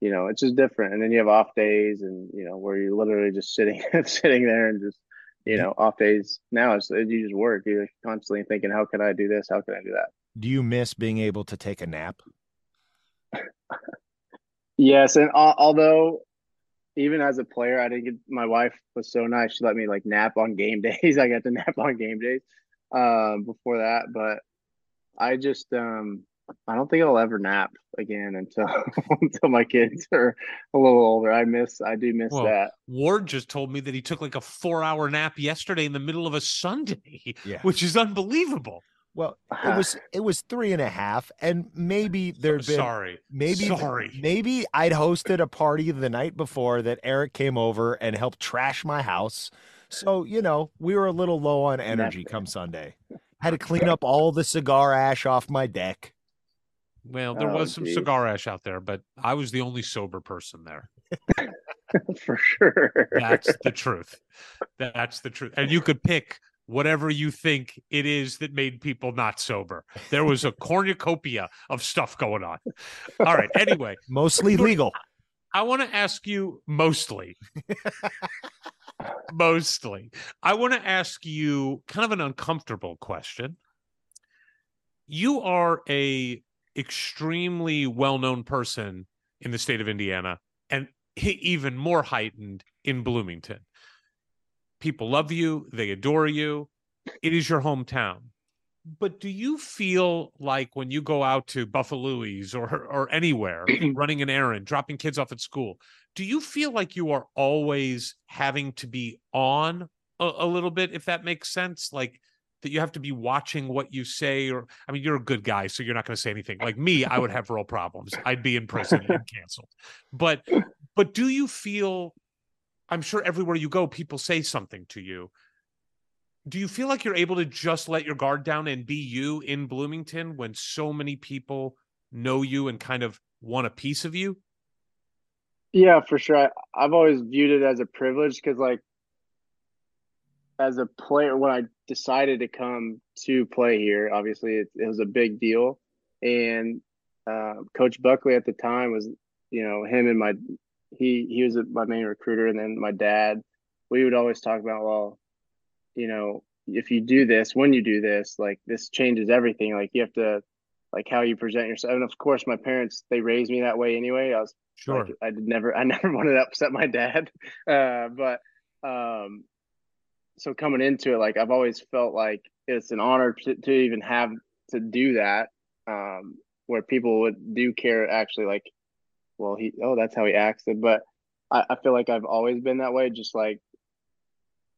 you know, it's just different. And then you have off days, and you know, where you're literally just sitting sitting there and just, you know, off days. Now it's you just work. You're constantly thinking, how can I do this? How can I do that? Do you miss being able to take a nap? Yes, and al- although even as a player, I didn't get my wife was so nice. She let me like nap on game days. I got to nap on game days um, before that, but I just um, I don't think I'll ever nap again until until my kids are a little older. I miss I do miss Well, that. Ward just told me that he took like a four hour nap yesterday in the middle of a Sunday, Yeah. which is unbelievable. Well, it was it was three and a half, and maybe there'd been Sorry. maybe Sorry. maybe I'd hosted a party the night before that Eric came over and helped trash my house. So, you know, we were a little low on energy come Sunday. Had to clean up all the cigar ash off my deck. Well, there Oh, was some geez. cigar ash out there, but I was the only sober person there. For sure. That's the truth. That's the truth. And you could pick whatever you think it is that made people not sober. There was a cornucopia of stuff going on. All right. Anyway, Mostly legal. I want to ask you mostly. mostly. I want to ask you kind of an uncomfortable question. You are a extremely well-known person in the state of Indiana and even more heightened in Bloomington. People love you, they adore you. It is your hometown. But do you feel like when you go out to Buffalo's or or anywhere running an errand, dropping kids off at school, do you feel like you are always having to be on a, a little bit, if that makes sense? Like that you have to be watching what you say, or I mean, you're a good guy, so you're not going to say anything. Like me, I would have real problems. I'd be in prison and canceled. But but do you feel? I'm sure everywhere you go, people say something to you. Do you feel like you're able to just let your guard down and be you in Bloomington when so many people know you and kind of want a piece of you? Yeah, for sure. I, I've always viewed it as a privilege because, like, as a player, when I decided to come to play here, obviously it, it was a big deal. And uh, Coach Buckley at the time was, you know, him and my, he he was my main recruiter, and then my dad. We would always talk about, well, you know, if you do this, when you do this, like this changes everything. Like you have to, like how you present yourself. And of course, my parents they raised me that way anyway. I was Sure. like, I did never, I never wanted to upset my dad. Uh, but, um, so coming into it, like I've always felt like it's an honor to, to even have to do that. Um, where people would do care actually like, well, he, oh, that's how he acted. But I, I feel like I've always been that way. Just like,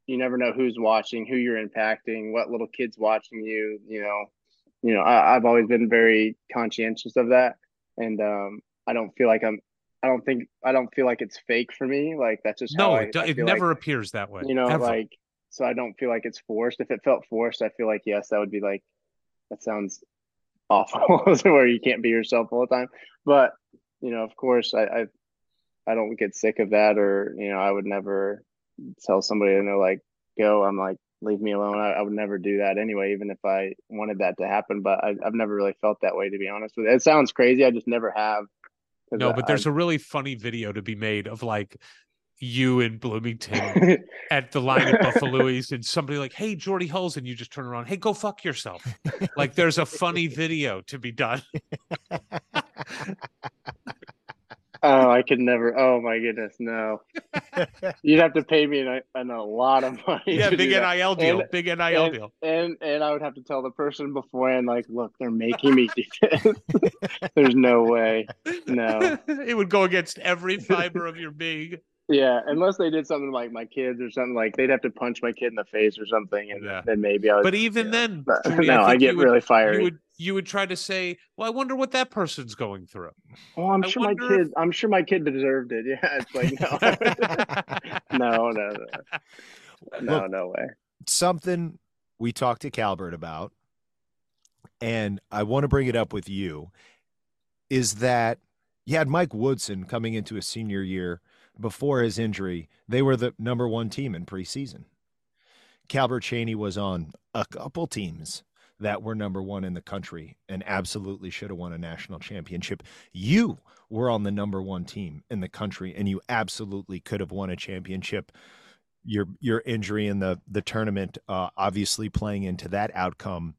you never know who's watching, who you're impacting, what little kids watching you, you know, you know, I, I've always been very conscientious of that. And, um, I don't feel like I'm, I don't think, I don't feel like it's fake for me. Like that's just how No, I, it, I it never like, appears that way. you know, ever. like, so I don't feel like it's forced. If it felt forced, I feel like, yes, that would be like, that sounds awful where you can't be yourself all the time. But, you know, of course I, I, I don't get sick of that or, you know, I would never tell somebody to know, like, go, I'm like, leave me alone. I, I would never do that anyway, even if I wanted that to happen. But I, I've never really felt that way, to be honest with you. It sounds crazy. I just never have. no, I- but there's a really funny video to be made of like you in Bloomington at the line at Buffalo's and somebody like, hey, Jordy Hulls, and you just turn around, hey, go fuck yourself. like there's a funny video to be done. Oh, I could never. Oh my goodness, no. You'd have to pay me an, an, a lot of money. yeah, big. NIL deal. And- big NIL and, deal. and and I would have to tell the person beforehand, like, look, they're making me do this. There's no way. No. it would go against every fiber of your being. Yeah, unless they did something like my kids or something like they'd have to punch my kid in the face or something, and Yeah. then maybe I would. But even yeah. then, But- Jordy, no, I, think get you would- really fiery. You would you would try to say, "Well, I wonder what that person's going through." oh, I'm I sure my kid. if- I'm sure my kid deserved it. Yeah, it's like no, no, no, no, no, Look, no way. something we talked to Calbert about, and I want to bring it up with you, is that you had Mike Woodson coming into his senior year before his injury. They were the number one team in preseason. Calbert Cheaney was on a couple teams that were number one in the country and absolutely should have won a national championship. You were on the number one team in the country and you absolutely could have won a championship your your injury in the the tournament uh, obviously playing into that outcome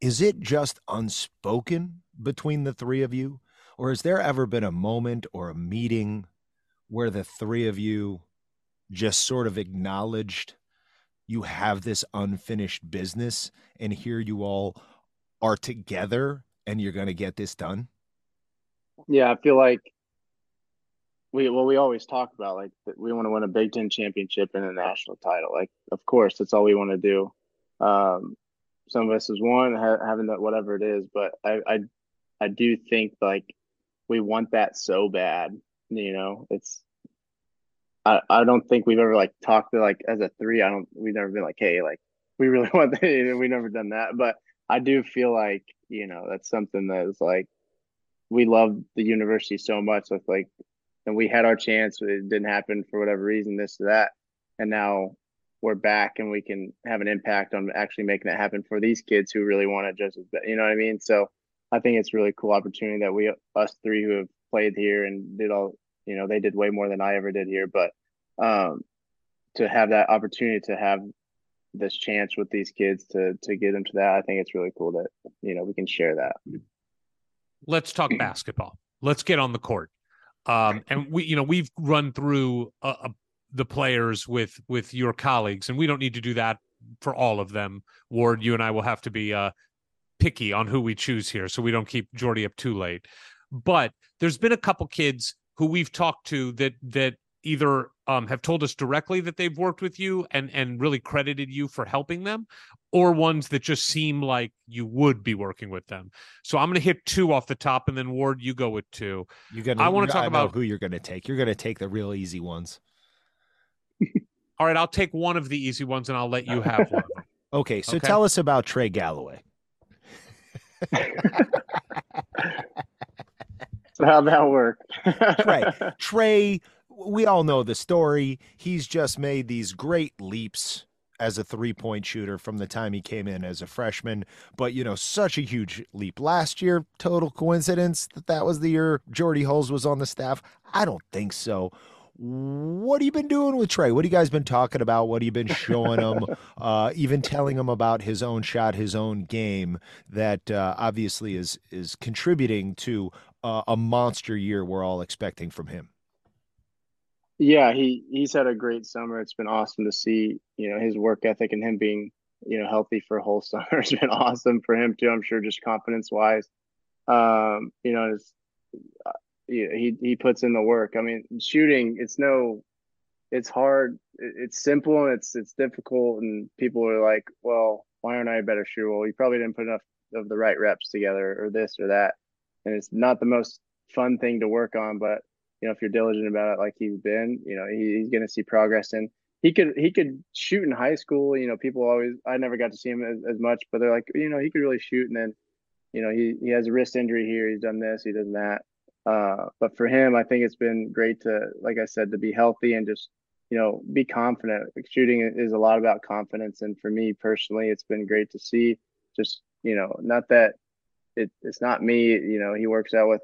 is it just unspoken between the three of you or has there ever been a moment or a meeting where the three of you just sort of acknowledged you have this unfinished business and here you all are together and you're going to get this done Yeah, I feel like we well we always talk about like we want to win a Big Ten championship and a national title. Like, of course, that's all we want to do. Um, some of us has won, ha- having that whatever it is, but I, I I do think like we want that so bad. You know, it's I I don't think we've ever like talked to like as a three. I don't we've never been like hey like we really want that. we never done that, but I do feel like you know that's something that is like we love the university so much with like and we had our chance it didn't happen for whatever reason this or that and now we're back and we can have an impact on actually making it happen for these kids who really want it just as bad you know what i mean so i think it's really cool opportunity that we us three who have played here and did all you know they did way more than i ever did here but um to have that opportunity to have this chance with these kids to to get them to that i think it's really cool that you know we can share that let's talk basketball. Let's get on the court. Um, and we, you know, we've run through uh, uh, the players with with your colleagues, and we don't need to do that for all of them. Ward, you and I will have to be uh, picky on who we choose here, so we don't keep Jordy up too late. But there's been a couple kids who we've talked to that that either um, have told us directly that they've worked with you and and really credited you for helping them, or ones that just seem like you would be working with them. So I'm going to hit two off the top, and then Ward, you go with two. you're gonna I wanna talk about- who you're going to take you're going to take the real easy ones All right, I'll take one of the easy ones, and I'll let you have one. okay so Okay. tell us about trey galloway so how'd that work Trey. Trey, we all know the story. He's just made these great leaps as a three point shooter from the time he came in as a freshman. But, you know, such a huge leap last year. Total coincidence that that was the year Jordy Hulls was on the staff? I don't think so. What have you been doing with Trey? What have you guys been talking about? What have you been showing him? uh, even telling him about his own shot, his own game that uh, obviously is is contributing to uh, a monster year we're all expecting from him. Yeah, he he's had a great summer. It's been awesome to see, you know, his work ethic and him being, you know, healthy for a whole summer has been awesome for him too. I'm sure just confidence wise. Um, you know, it's uh, he he he puts in the work. I mean, shooting, it's no it's hard. It's simple and it's it's difficult and people are like, "Well, why aren't I a better shooter?" Well, you probably didn't put enough of the right reps together or this or that. And it's not the most fun thing to work on, but you know, if you're diligent about it like he's been, you know, he, he's going to see progress. And he could he could shoot in high school. You know, people always I never got to see him as, as much, but they're like, you know, he could really shoot. And then, you know, he he has a wrist injury here. He's done this. He done that. Uh, but for him, I think it's been great to, like I said, to be healthy and just you know be confident. Like shooting is a lot about confidence, and for me personally, it's been great to see. Just you know, not that it, it's not me. You know, he works out with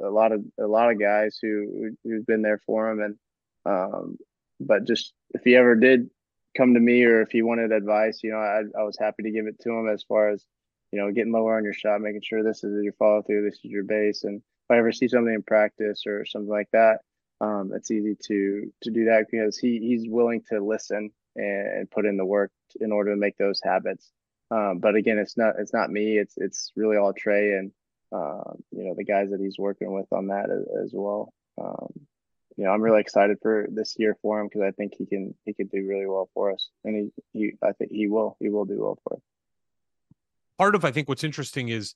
a, lot of a lot of guys who who's been there for him, and um, but just if he ever did come to me or if he wanted advice, you know, I I was happy to give it to him as far as you know getting lower on your shot, making sure this is your follow through, this is your base, and if I ever see something in practice or something like that, um, it's easy to to do that because he he's willing to listen and put in the work in order to make those habits. Um, but again, it's not it's not me. It's it's really all Trey and um, you know the guys that he's working with on that as, as well. Um, you know, I'm really excited for this year for him because I think he can he could do really well for us, and he, he I think he will he will do well for us. Part of I think what's interesting is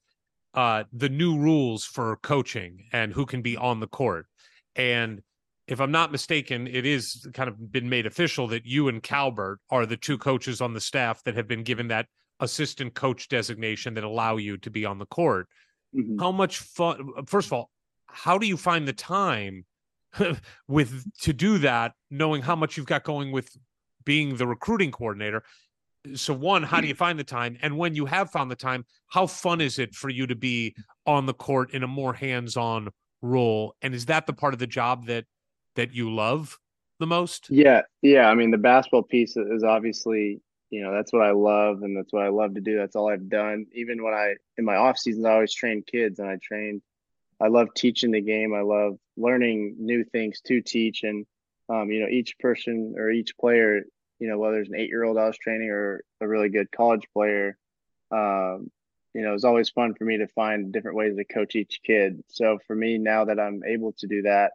uh, the new rules for coaching and who can be on the court. And if I'm not mistaken, it is kind of been made official that you and Calbert are the two coaches on the staff that have been given that assistant coach designation that allow you to be on the court. Mhm. How much fun? First of all, how do you find the time with to do that, knowing how much you've got going with being the recruiting coordinator? So, one, how do you find the time? And when you have found the time, how fun is it for you to be on the court in a more hands-on role? And is that the part of the job that that you love the most? Yeah, yeah. I mean, the basketball piece is obviously, you know, that's what I love and that's what I love to do. That's all I've done. Even when I in my off seasons, I always train kids and I trained. I love teaching the game. I love learning new things to teach, and um, you know, each person or each player, you know, whether it's an eight year old I was training or a really good college player, um, you know, it's always fun for me to find different ways to coach each kid. So for me, now that I'm able to do that,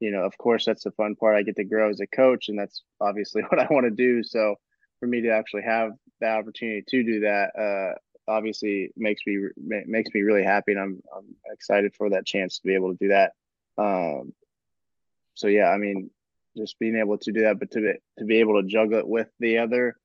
you know, of course, that's the fun part. I get to grow as a coach, and that's obviously what I want to do. So for me to actually have the opportunity to do that, uh, obviously makes me makes me really happy, and I'm I'm excited for that chance to be able to do that. Um, so yeah, I mean, just being able to do that, but to be, to be able to juggle it with the other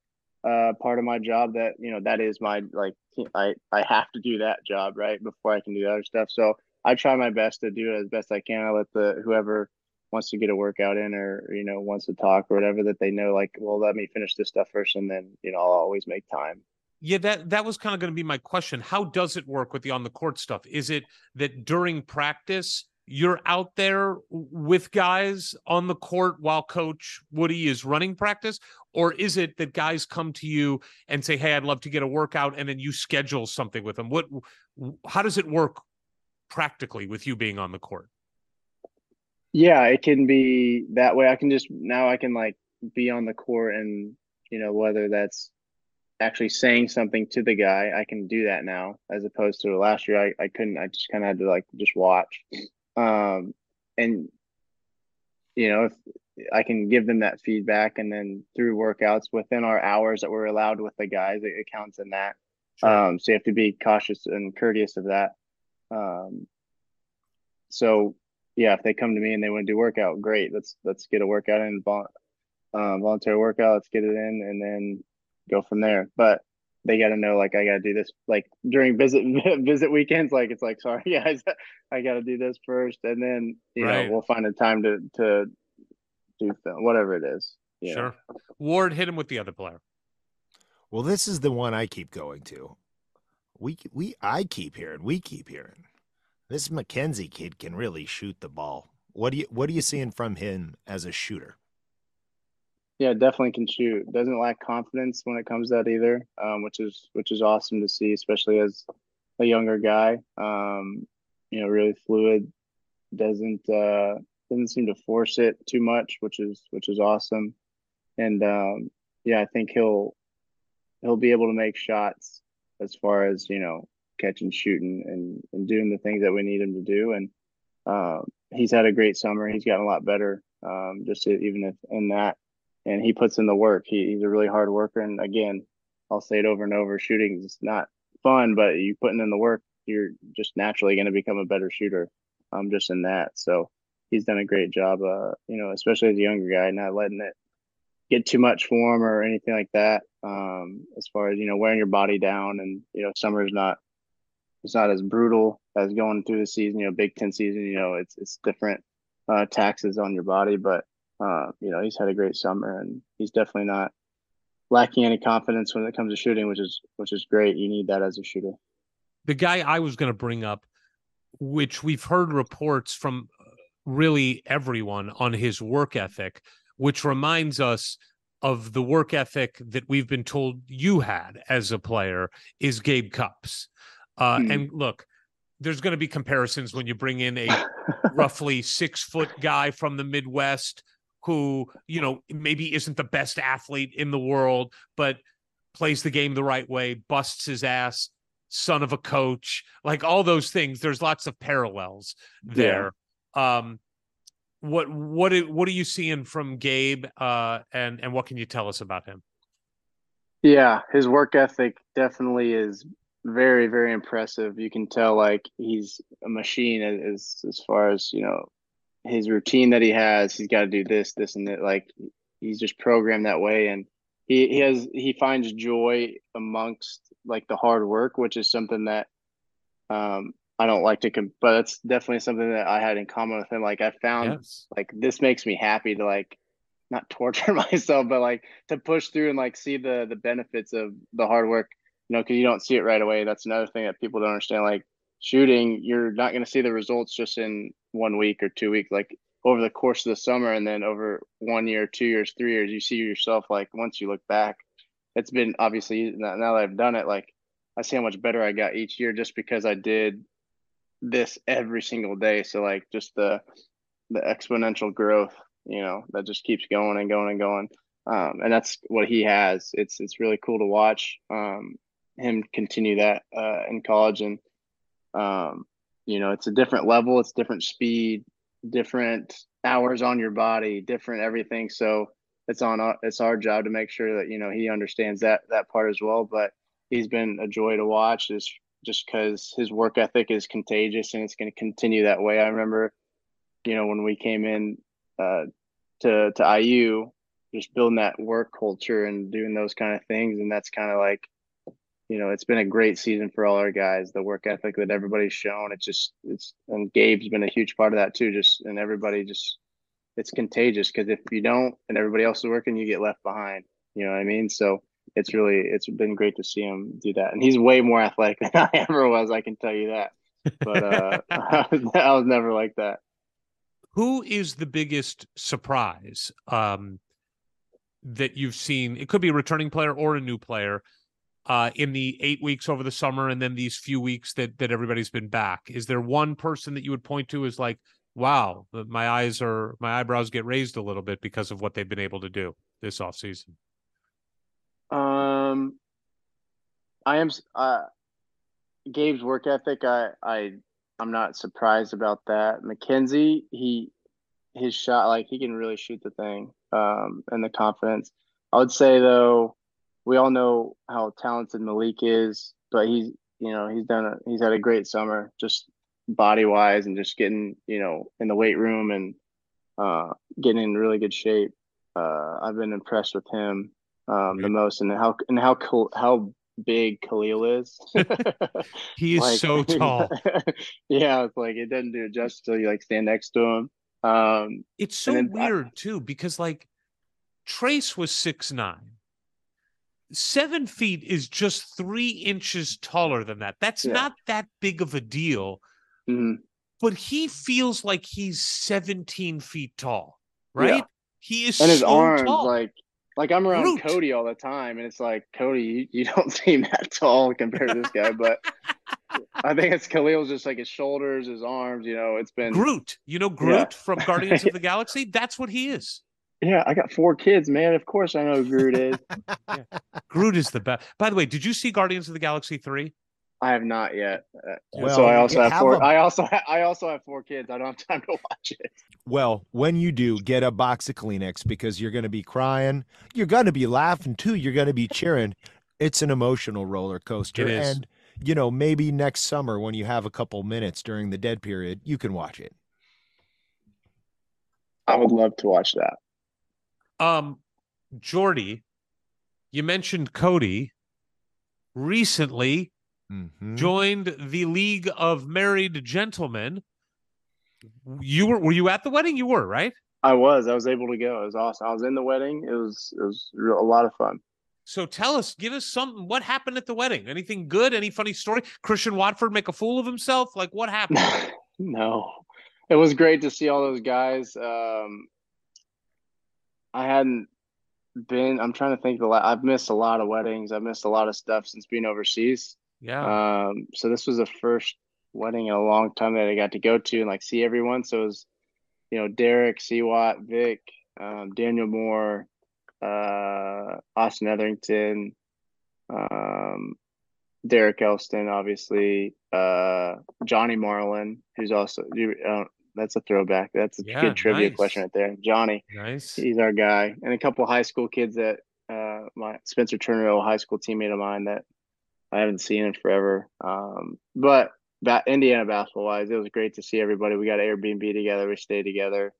uh, part of my job that you know that is my like I I have to do that job right before I can do the other stuff. So I try my best to do it as best I can. I let the whoever wants to get a workout in or you know wants to talk or whatever that they know like well let me finish this stuff first and then you know I'll always make time. Yeah, that that was kind of going to be my question. How does it work with the on the court stuff? Is it that during practice you're out there with guys on the court while coach Woody is running practice or is it that guys come to you and say, "Hey, I'd love to get a workout," and then you schedule something with them? What how does it work practically with you being on the court? Yeah, it can be that way. I can just now I can like be on the court and you know whether that's actually saying something to the guy, I can do that now as opposed to last year I, I couldn't. I just kind of had to like just watch. Um and you know, if I can give them that feedback and then through workouts within our hours that we're allowed with the guys, it, it counts in that. Um so you have to be cautious and courteous of that. Um so yeah, if they come to me and they want to do workout, great. Let's let's get a workout in, vol- um, voluntary workout. Let's get it in, and then go from there. But they got to know, like, I got to do this. Like during visit visit weekends, like it's like, sorry guys, I got to do this first, and then you Right. know we'll find a time to to do film, whatever it is. you know. Sure. Ward hit him with the other player. Well, this is the one I keep going to. We we I keep hearing, we keep hearing. This Mackenzie kid can really shoot the ball. What do you what are you seeing from him as a shooter? Yeah, definitely can shoot. Doesn't lack confidence when it comes to that either, um, which is which is awesome to see, especially as a younger guy. Um, you know, really fluid. Doesn't uh, doesn't seem to force it too much, which is which is awesome. And um, yeah, I think he'll he'll be able to make shots as far as you know catching, shooting, and and doing the things that we need him to do. And um, he's had a great summer. He's gotten a lot better, um, just even in that and he puts in the work. He, he's a really hard worker. And again, I'll say it over and over: shooting is not fun, but you putting in the work, you're just naturally going to become a better shooter. Um, just in that. So he's done a great job. Uh, you know, especially as a younger guy, not letting it get too much for him or anything like that. Um, as far as you know, wearing your body down, and you know, summer's not it's not as brutal as going through the season. You know, Big Ten season. You know, it's it's different uh, taxes on your body, but uh, you know, he's had a great summer, and he's definitely not lacking any confidence when it comes to shooting, which is which is great. You need that as a shooter. the guy I was going to bring up, which we've heard reports from uh, really everyone on his work ethic, which reminds us of the work ethic that we've been told you had as a player, is Gabe Cupps. Uh, Hmm. And look, there's going to be comparisons when you bring in a roughly six foot guy from the Midwest who, you know, maybe isn't the best athlete in the world, but plays the game the right way, busts his ass, son of a coach, like all those things. There's lots of parallels there. Um, what what what are you seeing from Gabe? Uh, and and what can you tell us about him? Yeah, his work ethic definitely is very, very impressive. You can tell like he's a machine as as far as, you know, his routine that he has. He's got to do this, this, and that. Like he's just programmed that way, and he he has he finds joy amongst like the hard work, which is something that um I don't like to, com- but it's definitely something that I had in common with him. Like I found Yes. like this makes me happy to like not torture myself, but like to push through and like see the the benefits of the hard work. You know, because you don't see it right away. That's another thing that people don't understand. Like shooting, you're not going to see the results just in one week or two weeks. Like over the course of the summer, and then over one year, two years, three years, you see yourself. Like once you look back, it's been obviously now that I've done it. Like I see how much better I got each year just because I did this every single day. So like just the the exponential growth, you know, that just keeps going and going and going. Um, and that's what he has. It's it's really cool to watch um, him continue that uh, in college, and um, you know, it's a different level, it's different speed, different hours on your body, different everything. So it's on our, it's our job to make sure that you know he understands that that part as well. But he's been a joy to watch, just just because his work ethic is contagious and it's going to continue that way. I remember, you know, when we came in uh, to to IU, just building that work culture and doing those kind of things, and that's kind of like, you know, it's been a great season for all our guys. The work ethic that everybody's shown, it's just it's and Gabe's been a huge part of that too. Just and everybody just it's contagious because if you don't and everybody else is working, you get left behind. You know what I mean? So it's really it's been great to see him do that, and he's way more athletic than I ever was. I can tell you that. But uh, I was never like that. Who is the biggest surprise um, that you've seen? It could be a returning player or a new player uh, in the eight weeks over the summer, and then these few weeks that that everybody's been back. Is there one person that you would point to as like, wow, my eyes are my eyebrows get raised a little bit because of what they've been able to do this offseason? Um, I am uh, Gabe's work ethic. I I I'm not surprised about that. Mackenzie, he his shot like he can really shoot the thing. Um, and the confidence. I would say though, we all know how talented Malik is, but he's you know he's done a, he's had a great summer just body wise and just getting you know in the weight room and uh, getting in really good shape. Uh, I've been impressed with him um, the most, and how and how cool how big Kel'el is. He is Like- so tall. yeah, it's like it doesn't do it justice till you like stand next to him. Um, It's so then I- weird too, because like Trace was six nine. Seven feet is just three inches taller than that. That's Yeah. not that big of a deal, mhm. but he feels like he's 17 feet tall, Yeah. right? He is and his so arms tall. like like I'm around Groot. Cody all the time, and it's like Cody, you, you don't seem that tall compared to this guy, but I think it's Kel'el's just like his shoulders, his arms. You know, it's been Groot. You know Groot from Guardians of the Galaxy? That's what he is. Yeah, I got four kids, man. Of course, I know who Groot is. Groot is the best. By the way, did you see Guardians of the Galaxy 3? I have not yet. Uh, Well, so I also have have four. a- I also ha- I also have four kids. I don't have time to watch it. Well, when you do, get a box of Kleenex because you're going to be crying. You're going to be laughing too. You're going to be cheering. It's an emotional roller coaster. It is. And, you know, maybe next summer when you have a couple minutes during the dead period, you can watch it. I would love to watch that. Um, Jordy, you mentioned Cody recently Mhm. joined the League of Married Gentlemen. You were were you at the wedding? You were, right? I was. I was able to go. It was awesome. I was in the wedding. It was. It was real, a lot of fun. So tell us, give us something. What happened at the wedding? Anything good? Any funny story? Christian Watford make a fool of himself? Like what happened? no, it was great to see all those guys. Um, I hadn't been. I'm trying to think. The la- I've missed a lot of weddings. I've missed a lot of stuff since being overseas. yeah. Um, so this was the first wedding in a long time that I got to go to and like see everyone. So it was, you know, Derek, Seawatt, Vic, um, Daniel Moore, uh, Austin Etherington, um, Derek Elston, obviously, uh, Johnny Marlin, who's also you uh, that's a throwback. That's a Yeah, good trivia nice. question right there. Johnny, Nice. he's our guy, and a couple high school kids that uh, my Spencer Turner, a high school teammate of mine that I haven't seen in forever. Um, but that Indiana basketball wise, it was great to see everybody. We got Airbnb together. We stayed together.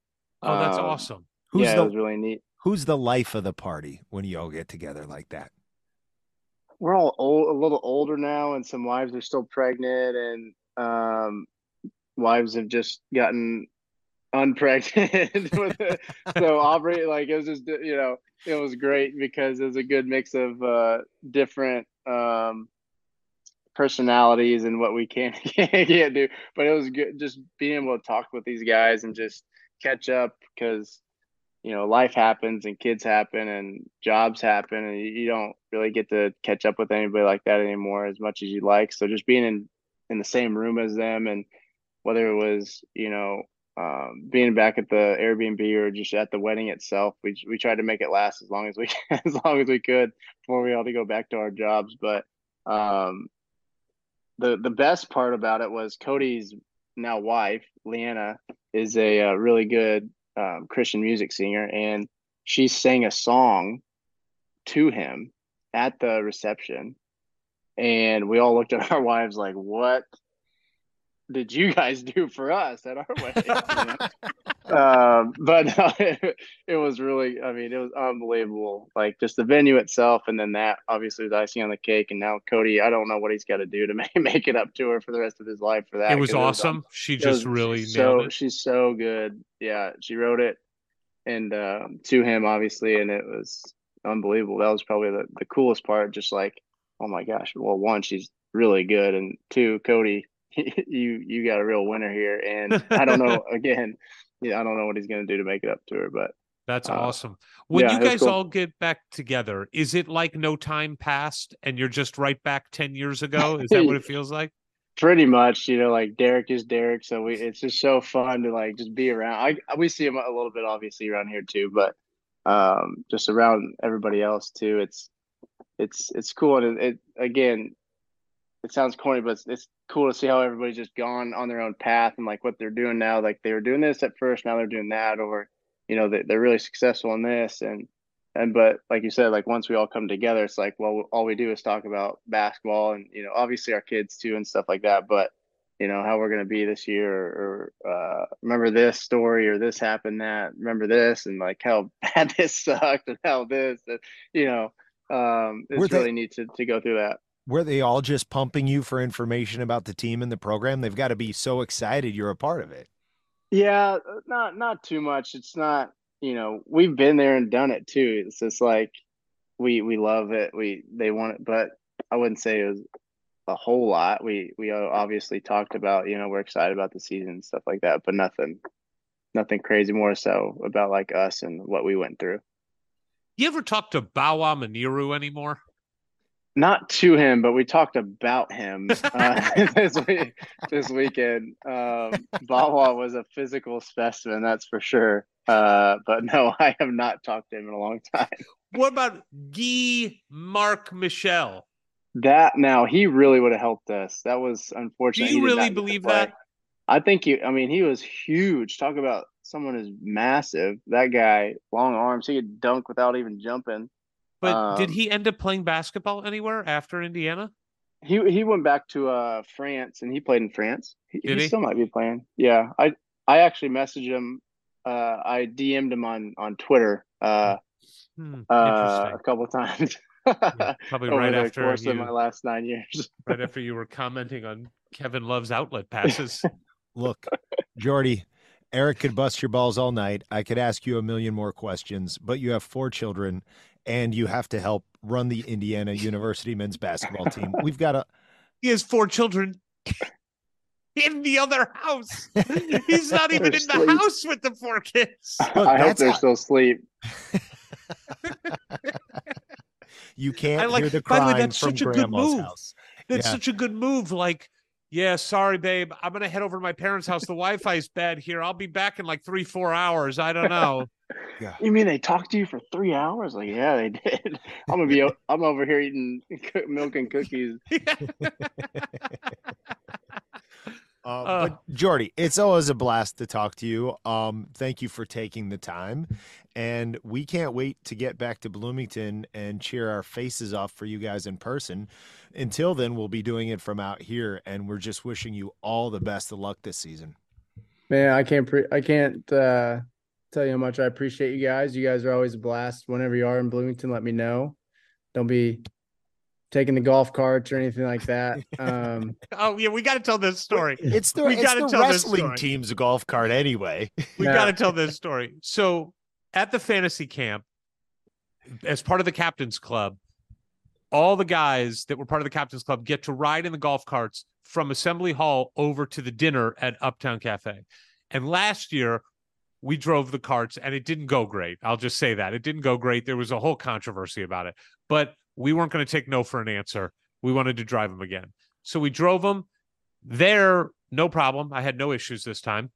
Oh, that's Um, awesome. Who's yeah, the it was really neat. Who's the life of the party when you all get together like that? we're all old, a little older now, and some wives are still pregnant, and um, wives have just gotten unpregnant. so Aubrey, like it was just you know, it was great because it was a good mix of uh, different um, personalities and what we can can't do. But it was good just being able to talk with these guys and just catch up because you know life happens and kids happen and jobs happen and you, you don't really get to catch up with anybody like that anymore as much as you'd like so just being in in the same room as them and whether it was you know um, being back at the airbnb or just at the wedding itself we, we tried to make it last as long as we as long as we could before we all to go back to our jobs. But um the the best part about it was cody's now wife leanna is a, uh really good um, Christian music singer, and she sang a song to him at the reception, and we all looked at our wives like, "What did you guys do for us at our wedding?" You know? um, but no, it, it was really, I mean, it was unbelievable. Like just the venue itself, and then that obviously was icing on the cake. And now Cody, I don't know what he's got to do to make make it up to her for the rest of his life for that. It was awesome. She just was really so it. she's so good. Yeah, she wrote it and um, to him obviously, and it was unbelievable. That was probably the, the coolest part. Just like, oh my gosh. Well, one, she's really good, and two, Cody, you you got a real winner here. And I don't know. again, yeah, I don't know what he's gonna do to make it up to her, but That's uh, awesome. When yeah, you guys cool. all get back together, is it like no time passed and you're just right back 10 years ago? Is that what it feels like? pretty much you know like derek is derek so we it's just so fun to like just be around i we see him a little bit obviously around here too but um just around everybody else too it's it's it's cool and it, it again it sounds corny but it's, it's cool to see how everybody's just gone on their own path and like what they're doing now. Like they were doing this at first now they're doing that or you know they, they're really successful in this. And and but like you said like once we all come together it's like well all we do is talk about basketball and you know obviously our kids too and stuff like that. But you know how we're going to be this year or, or uh, remember this story or this happened that remember this and like how bad this sucked and how this and, you know um Were it's they- really neat to, to go through that Were they all just pumping you for information about the team and the program? They've got to be so excited you're a part of it. Yeah, uh, not not too much. It's not, you know, we've been there and done it too. It's just like we we love it. We they want it, but I wouldn't say it was a whole lot. We we obviously talked about, you know, we're excited about the season and stuff like that, but nothing nothing crazy more so about like us and what we went through. You ever talk to Bawa Muniru anymore? Not to him, but we talked about him uh, this week, this weekend. Um, Bawa was a physical specimen, that's for sure. Uh, but no, I have not talked to him in a long time. What about Guy Mark Michel? That now he really would have helped us. That was unfortunate. he you really not get to believe that? I think he. I mean, he was huge. Talk about someone who's massive. That guy, long arms. He could dunk without even jumping. But did Um, he end up playing basketball anywhere after Indiana? He he went back to uh France and he played in France. He, Did he? still might be playing. Yeah, I I actually messaged him. Uh, I DM'd him on on Twitter. Uh, Hmm, uh, a couple times. Yeah, probably over right the after course of my last nine years. right after you were commenting on Kevin Love's outlet passes. Look, Jordy, Eric could bust your balls all night. I could ask you a million more questions, but you have four children and you have to help run the Indiana University men's basketball team. We've got a. He has four children in the other house. He's not even They're in the house with the four kids. Look, I hope they're how- still asleep. you can't I like- hear the by the way, crying that's from such a good grandma's move. house. That's Yeah. such a good move. Like, yeah, sorry, babe. I'm gonna head over to my parents' house. The Wi-Fi is bad here. I'll be back in like three, four hours. I don't know. You mean they talked to you for three hours? Like, yeah, they did. I'm gonna be. o- I'm over here eating milk and cookies. Uh, Uh. but Jordy, it's always a blast to talk to you. Um, thank you for taking the time, and we can't wait to get back to Bloomington and cheer our faces off for you guys in person. Until then, we'll be doing it from out here, and we're just wishing you all the best of luck this season. Man, I can't pre- I can't uh tell you how much I appreciate you guys. You guys are always a blast. Whenever you are in Bloomington, let me know. Don't be taking the golf carts or anything like that. Um Oh yeah, we got to tell this story. It's the We it's gotta the tell this wrestling story. team's golf cart anyway. We Yeah. got to tell this story. So at the fantasy camp, as part of the captain's club, all the guys that were part of the captain's club get to ride in the golf carts from Assembly Hall over to the dinner at Uptown Cafe. And last year, we drove the carts and it didn't go great. I'll just say that. It didn't go great. There was a whole controversy about it, but we weren't going to take no for an answer. We wanted to drive them again. So we drove them there, no problem. I had no issues this time.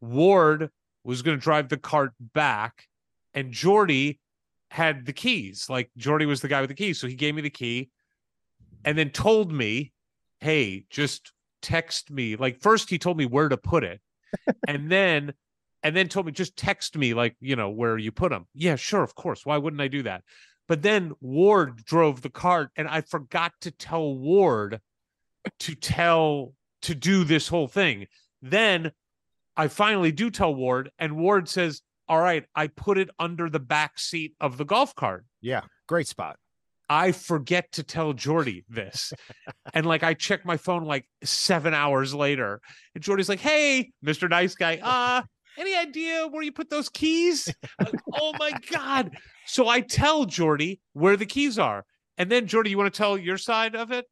Ward was going to drive the cart back, and Jordy had the keys. Like Jordy was the guy with the keys. So he gave me the key and then told me, hey, just text me. Like first he told me where to put it. and then and then told me just text me like, you know, where you put them. Yeah, sure, of course. Why wouldn't I do that? But then Ward drove the cart and I forgot to tell Ward to tell to do this whole thing. Then I finally do tell Ward, and Ward says, All right, I put it under the back seat of the golf cart. yeah, great spot. I forget to tell Jordy this. and like I check my phone like seven hours later, and Jordy's like, Hey, Mr. Nice Guy, uh, any idea where you put those keys? Oh my God. So I tell Jordy where the keys are. And then Jordy, you want to tell your side of it?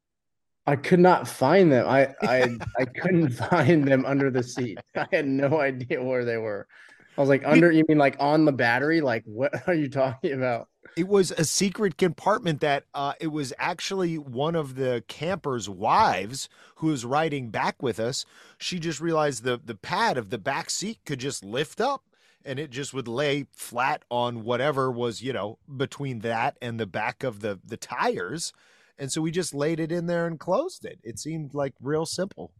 I could not find them. I I I couldn't find them under the seat. I had no idea where they were. I was like, under you mean like on the battery? Like what are you talking about? It was a secret compartment that uh, it was actually one of the campers' wives who was riding back with us. She just realized the the pad of the back seat could just lift up and it just would lay flat on whatever was, you know, between that and the back of the the tires. And so we just laid it in there and closed it. It seemed like real simple.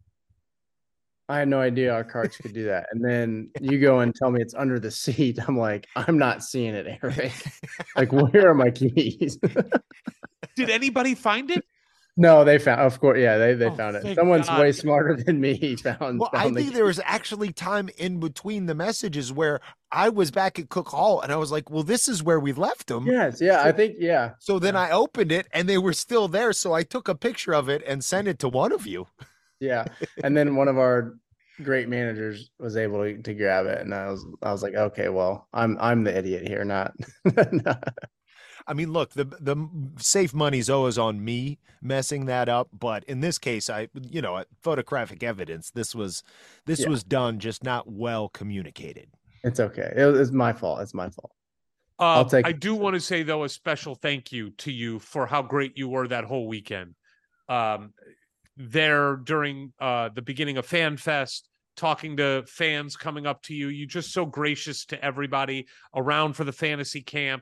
I had no idea our carts could do that. And then you go and tell me it's under the seat. I'm like, I'm not seeing it, Eric. like, where are my keys? Did anybody find it? no, they found of course, yeah, they they Oh, found it. Someone's God. way smarter than me found, Well, I found the think there was actually time in between the messages where I was back at Cook Hall and I was like, well, this is where we left them. Yes, yeah, I think yeah. So then I opened it and they were still there. So I took a picture of it and sent it to one of you. Yeah. And then one of our great managers was able to, to grab it. And I was I was like, okay, well, I'm I'm the idiot here, not, not- I mean, look, the the safe money's always on me messing that up, but in this case, I you know, photographic evidence. This was this Yeah. was done just not well communicated. it's okay. It, it's my fault. It's my fault. Uh, take I do want to say though a special thank you to you for how great you were that whole weekend. Um, there during uh, the beginning of Fan Fest, talking to fans coming up to you, You're just so gracious to everybody around for the fantasy camp,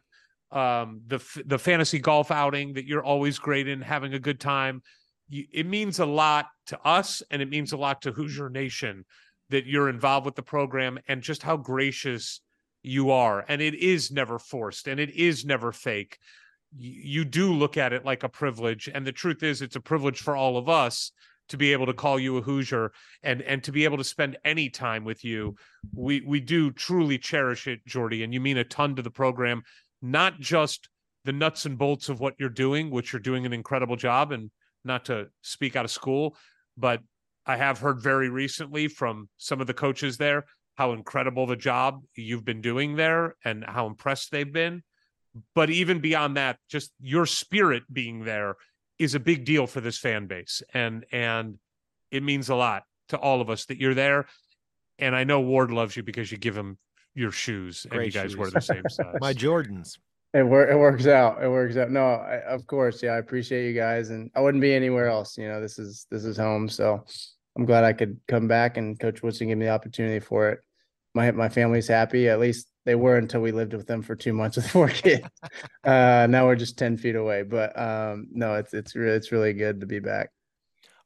um, the the fantasy golf outing that you're always great in, having a good time. You, it means a lot to us, and it means a lot to Hoosier Nation that you're involved with the program, and just how gracious you are. And it is never forced and it is never fake you do look at it like a privilege and the truth is it's a privilege for all of us to be able to call you a hoosier and and to be able to spend any time with you we we do truly cherish it jordy and you mean a ton to the program not just the nuts and bolts of what you're doing which you're doing an incredible job and not to speak out of school but i have heard very recently from some of the coaches there how incredible the job you've been doing there and how impressed they've been. But even beyond that, just your spirit being there is a big deal for this fan base. And and it means a lot to all of us that you're there. And I know Ward loves you because you give him your shoes and you guys wear the same size. My Jordans. It, wor- it works out. It works out. No, I, of course. Yeah. I appreciate you guys and I wouldn't be anywhere else. You know, this is, this is home. So I'm glad I could come back and coach Woodson give me the opportunity for it. My, my family's happy. At least they were until we lived with them for two months with four kids. uh, now we're just 10 feet away, but, um, no, it's, it's really, it's really good to be back.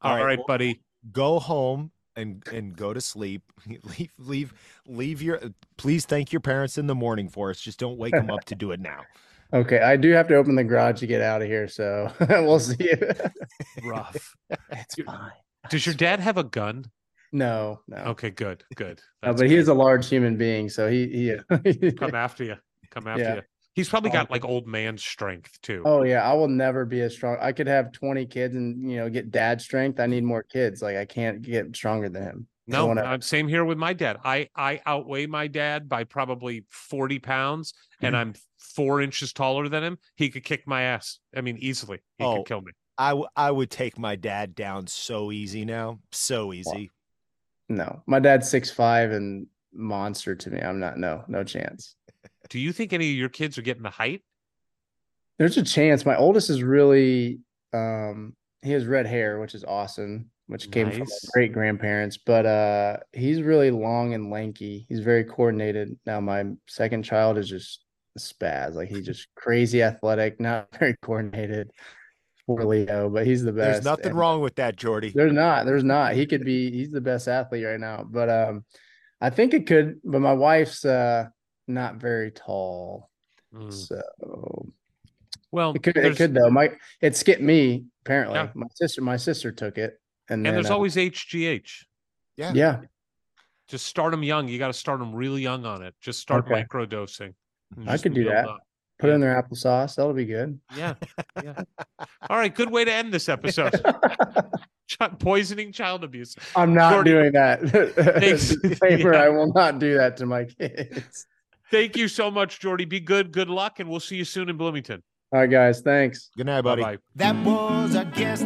all right, well, buddy. Go home, and and go to sleep. leave leave leave your please thank your parents in the morning for us. Just don't wake them up to do it now. Okay, I do have to open the garage to get out of here, so we'll see you. Rough. it's fine. Does your dad have a gun? No, no. Okay, good, good. No, but he good. is a large human being, so he he. come after you. Come after Yeah. you. He's probably Oh. got like old man strength too. Oh yeah, I will never be as strong. I could have 20 kids and you know get dad strength. I need more kids. Like I can't get stronger than him. No, won't uh, same here with my dad. I I outweigh my dad by probably forty pounds, and Mm-hmm. I'm four inches taller than him. He could kick my ass. I mean, easily. He Oh. could kill me. I w- I would take my dad down so easy now, so easy. No, my dad's six five and monster to me. I'm not. No, no chance. Do you think any of your kids are getting the height? There's a chance. My oldest is really. Um, he has red hair, which is awesome. Which came from Nice. great grandparents, but uh, he's really long and lanky. He's very coordinated. Now my second child is just a spaz. Like he's just crazy athletic, not very coordinated. Poor Leo, but he's the best. There's nothing and- wrong with that, Jordy. There's not. There's not. He could be. He's the best athlete right now. But um, I think it could. But my wife's uh not very tall, Mm. so Well, it could. It could though. My it skipped me. Apparently, Yeah. my sister. My sister took it, and, and then, there's uh, always HGH. Yeah. yeah. Just start them young. You got to start them really young on it. Just start Okay. micro dosing. I just could do that. up. Put it in their applesauce. That'll be good. Yeah, yeah. All right, good way to end this episode. Ch- poisoning child abuse. I'm not Jordy, doing that. Thanks. Disclaimer, Yeah. I will not do that to my kids. Thank you so much, Jordy. Be good. Good luck, and we'll see you soon in Bloomington. All right, guys. Thanks. Good night, Bye buddy. bye. That was a guest.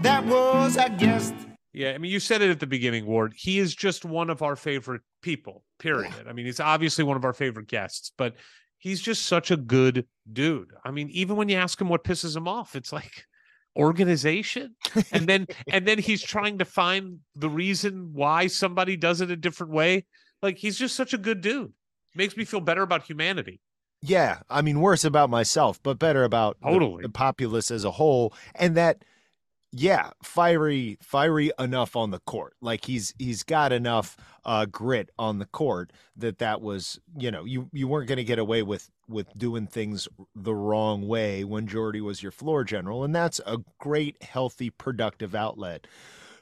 That was a guest. Yeah, I mean, you said it at the beginning, Ward. He is just one of our favorite people, period. I mean, he's obviously one of our favorite guests, but he's just such a good dude. I mean, even when you ask him what pisses him off, it's like organization. And then and then he's trying to find the reason why somebody does it a different way. Like he's just such a good dude. Makes me feel better about humanity. Yeah, I mean, worse about myself, but better about the- Totally. the, populace as a whole, and that, yeah, fiery, fiery enough on the court. Like he's he's got enough uh, grit on the court that that was, you know, you you weren't going to get away with with doing things the wrong way when Jordy was your floor general, and that's a great, healthy, productive outlet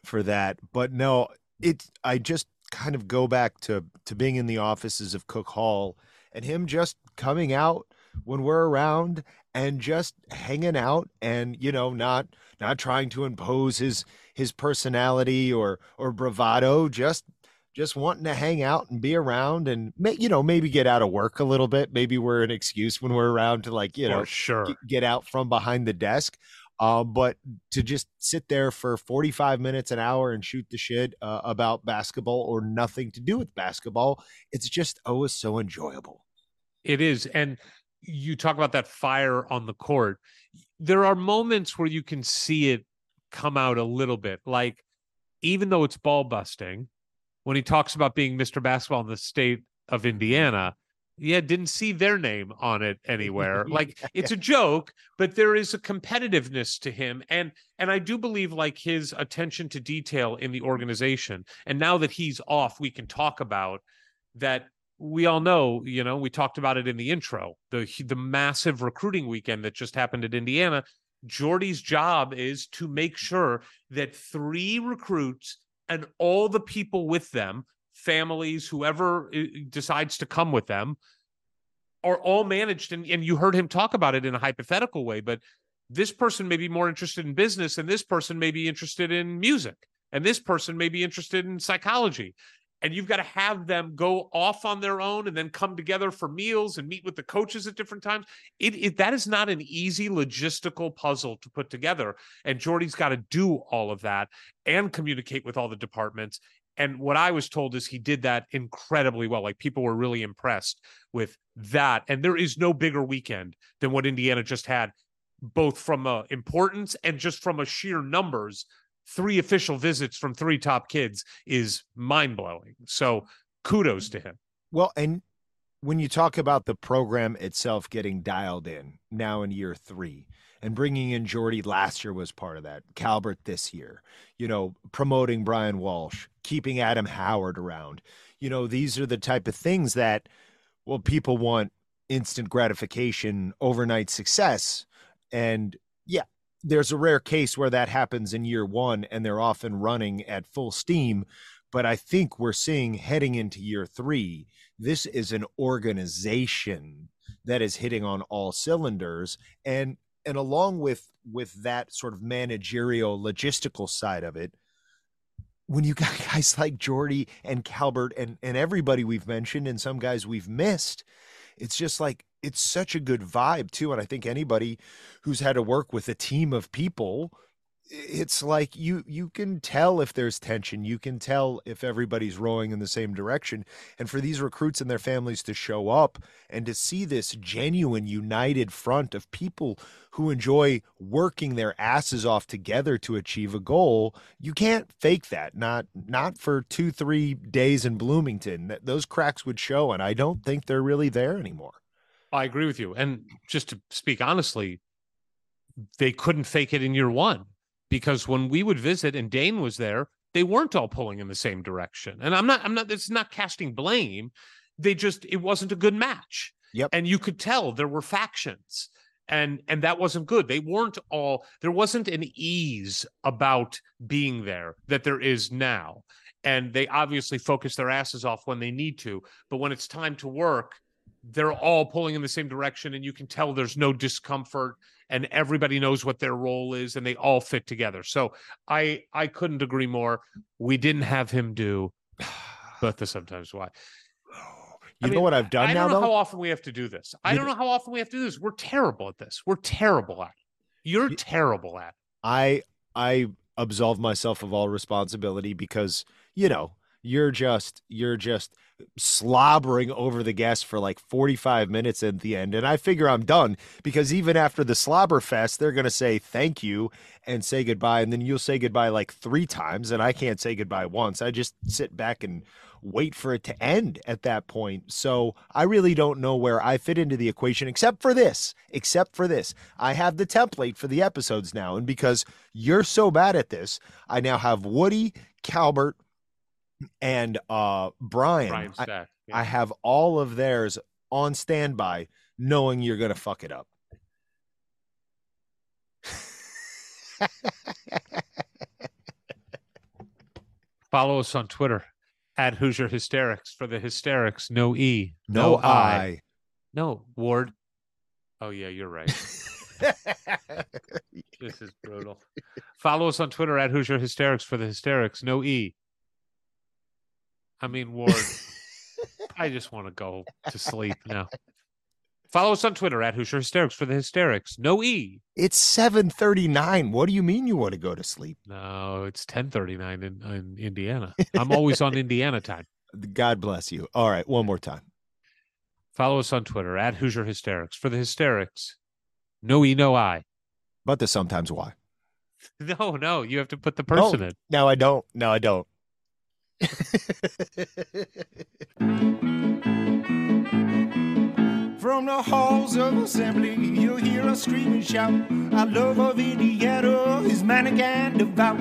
for that. But no, it I just kind of go back to to being in the offices of Cook Hall and him just coming out when we're around and just hanging out and you know not not trying to impose his his personality or or bravado just just wanting to hang out and be around and may, you know maybe get out of work a little bit maybe we're an excuse when we're around to like you know For sure. get out from behind the desk um, but to just sit there for 45 minutes an hour and shoot the shit uh, about basketball or nothing to do with basketball it's just always so enjoyable It is. And you talk about that fire on the court. There are moments where you can see it come out a little bit. Like, even though it's ball busting, when he talks about being Mr. Basketball in the state of Indiana, yeah, didn't see their name on it anywhere. Like it's a joke, but there is a competitiveness to him. And and I do believe like his attention to detail in the organization. And now that he's off, we can talk about that we all know, you know, we talked about it in the intro, the the massive recruiting weekend that just happened at Indiana. Jordy's job is to make sure that three recruits and all the people with them, families, whoever uh, decides to come with them, are all managed. And, and you heard him talk about it in a hypothetical way, but this person may be more interested in business, and this person may be interested in music, and this person may be interested in psychology and you've got to have them go off on their own and then come together for meals and meet with the coaches at different times. It, it that is not an easy logistical puzzle to put together, and Jordy's got to do all of that and communicate with all the departments. And what I was told is he did that incredibly well. Like people were really impressed with that. And there is no bigger weekend than what Indiana just had, both from uh, importance and just from a sheer numbers three official visits from three top kids is mind blowing. So kudos to him. Well, and when you talk about the program itself getting dialed in now in year three, and bringing in Jordy last year was part of that. Calbert this year, you know, promoting Brian Walsh, keeping Adam Howard around. You know, these are the type of things that, well, people want instant gratification, overnight success. And yeah, there's a rare case where that happens in year one and they're off and running at full steam. But I think we're seeing heading into year three, this is an organization that is hitting on all cylinders. And and along with with that sort of managerial logistical side of it, when you got guys like Jordy and Calbert and, and everybody we've mentioned and some guys we've missed, it's just like it's such a good vibe too. And I think anybody who's had to work with a team of people, it's like you you can tell if there's tension. You can tell if everybody's rowing in the same direction. And for these recruits and their families to show up and to see this genuine united front of people who enjoy working their asses off together to achieve a goal, you can't fake that. Not not for 2-3 days in Bloomington. Those cracks would show and I don't think they're really there anymore. I agree with you. And just to speak honestly, they couldn't fake it in year one because when we would visit and Dane was there, they weren't all pulling in the same direction. And I'm not, I'm not, it's not casting blame. They just, it wasn't a good match. Yep. And you could tell there were factions and and that wasn't good they weren't all there wasn't an ease about being there that there is now and they obviously focus their asses off when they need to but when it's time to work they're all pulling in the same direction and you can tell there's no discomfort and everybody knows what their role is and they all fit together so i i couldn't agree more we didn't have him do but the sometimes why you I mean, know what I've done I now? I don't know though? how often we have to do this. I don't know how often we have to do this. We're terrible at this. We're terrible at it. You're you, terrible at it. I I absolve myself of all responsibility because you know you're just you're just slobbering over the guests for like 45 minutes at the end and i figure i'm done because even after the slobber fest they're going to say thank you and say goodbye and then you'll say goodbye like three times and i can't say goodbye once. I just sit back and wait for it to end at that point. So i really don't know where i fit into the equation except for this except for this. I have the template for the episodes now and because you're so bad at this i now have woody calbert and uh Brian, Brian I, yeah. I have all of theirs on standby, knowing you're gonna fuck it up. Follow us on Twitter at Hoosier Hysterics for the hysterics. No E, no, no I. I. No, Ward. Oh, yeah, you're right. this is brutal. Follow us on Twitter at Hoosier Hysterics for the hysterics. No E. I mean, Ward, I just want to go to sleep now. Follow us on Twitter at Hoosier Hysterics for the hysterics. No E. It's 739. What do you mean you want to go to sleep? No, it's 1039 in, in Indiana. I'm always on Indiana time. God bless you. All right, one more time. Follow us on Twitter at Hoosier Hysterics for the hysterics. No E, no I. But the sometimes why. No, no, you have to put the person no, in. No, I don't. No, I don't. From the halls of assembly, you'll hear us scream and shout. Our love of Indiana is manic and devout.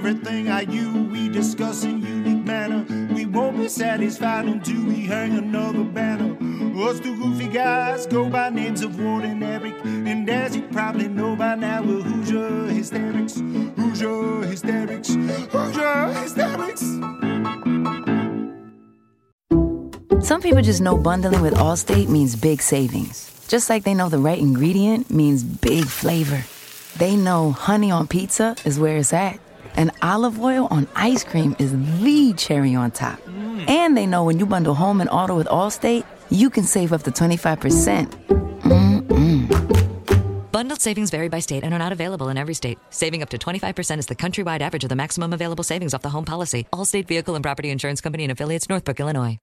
Everything I you we discuss in unique manner. We won't be satisfied until we hang another banner. Us two goofy guys go by names of Ward and Eric. And as you probably know by now, we're Hoosier Hysterics. Hoosier Hysterics. Hoosier Hysterics. Some people just know bundling with Allstate means big savings. Just like they know the right ingredient means big flavor. They know honey on pizza is where it's at and olive oil on ice cream is the cherry on top. Mm. And they know when you bundle home and auto with Allstate, you can save up to 25%. Mm-mm. Bundled savings vary by state and are not available in every state. Saving up to 25% is the countrywide average of the maximum available savings off the home policy. Allstate Vehicle and Property Insurance Company and affiliates, Northbrook, Illinois.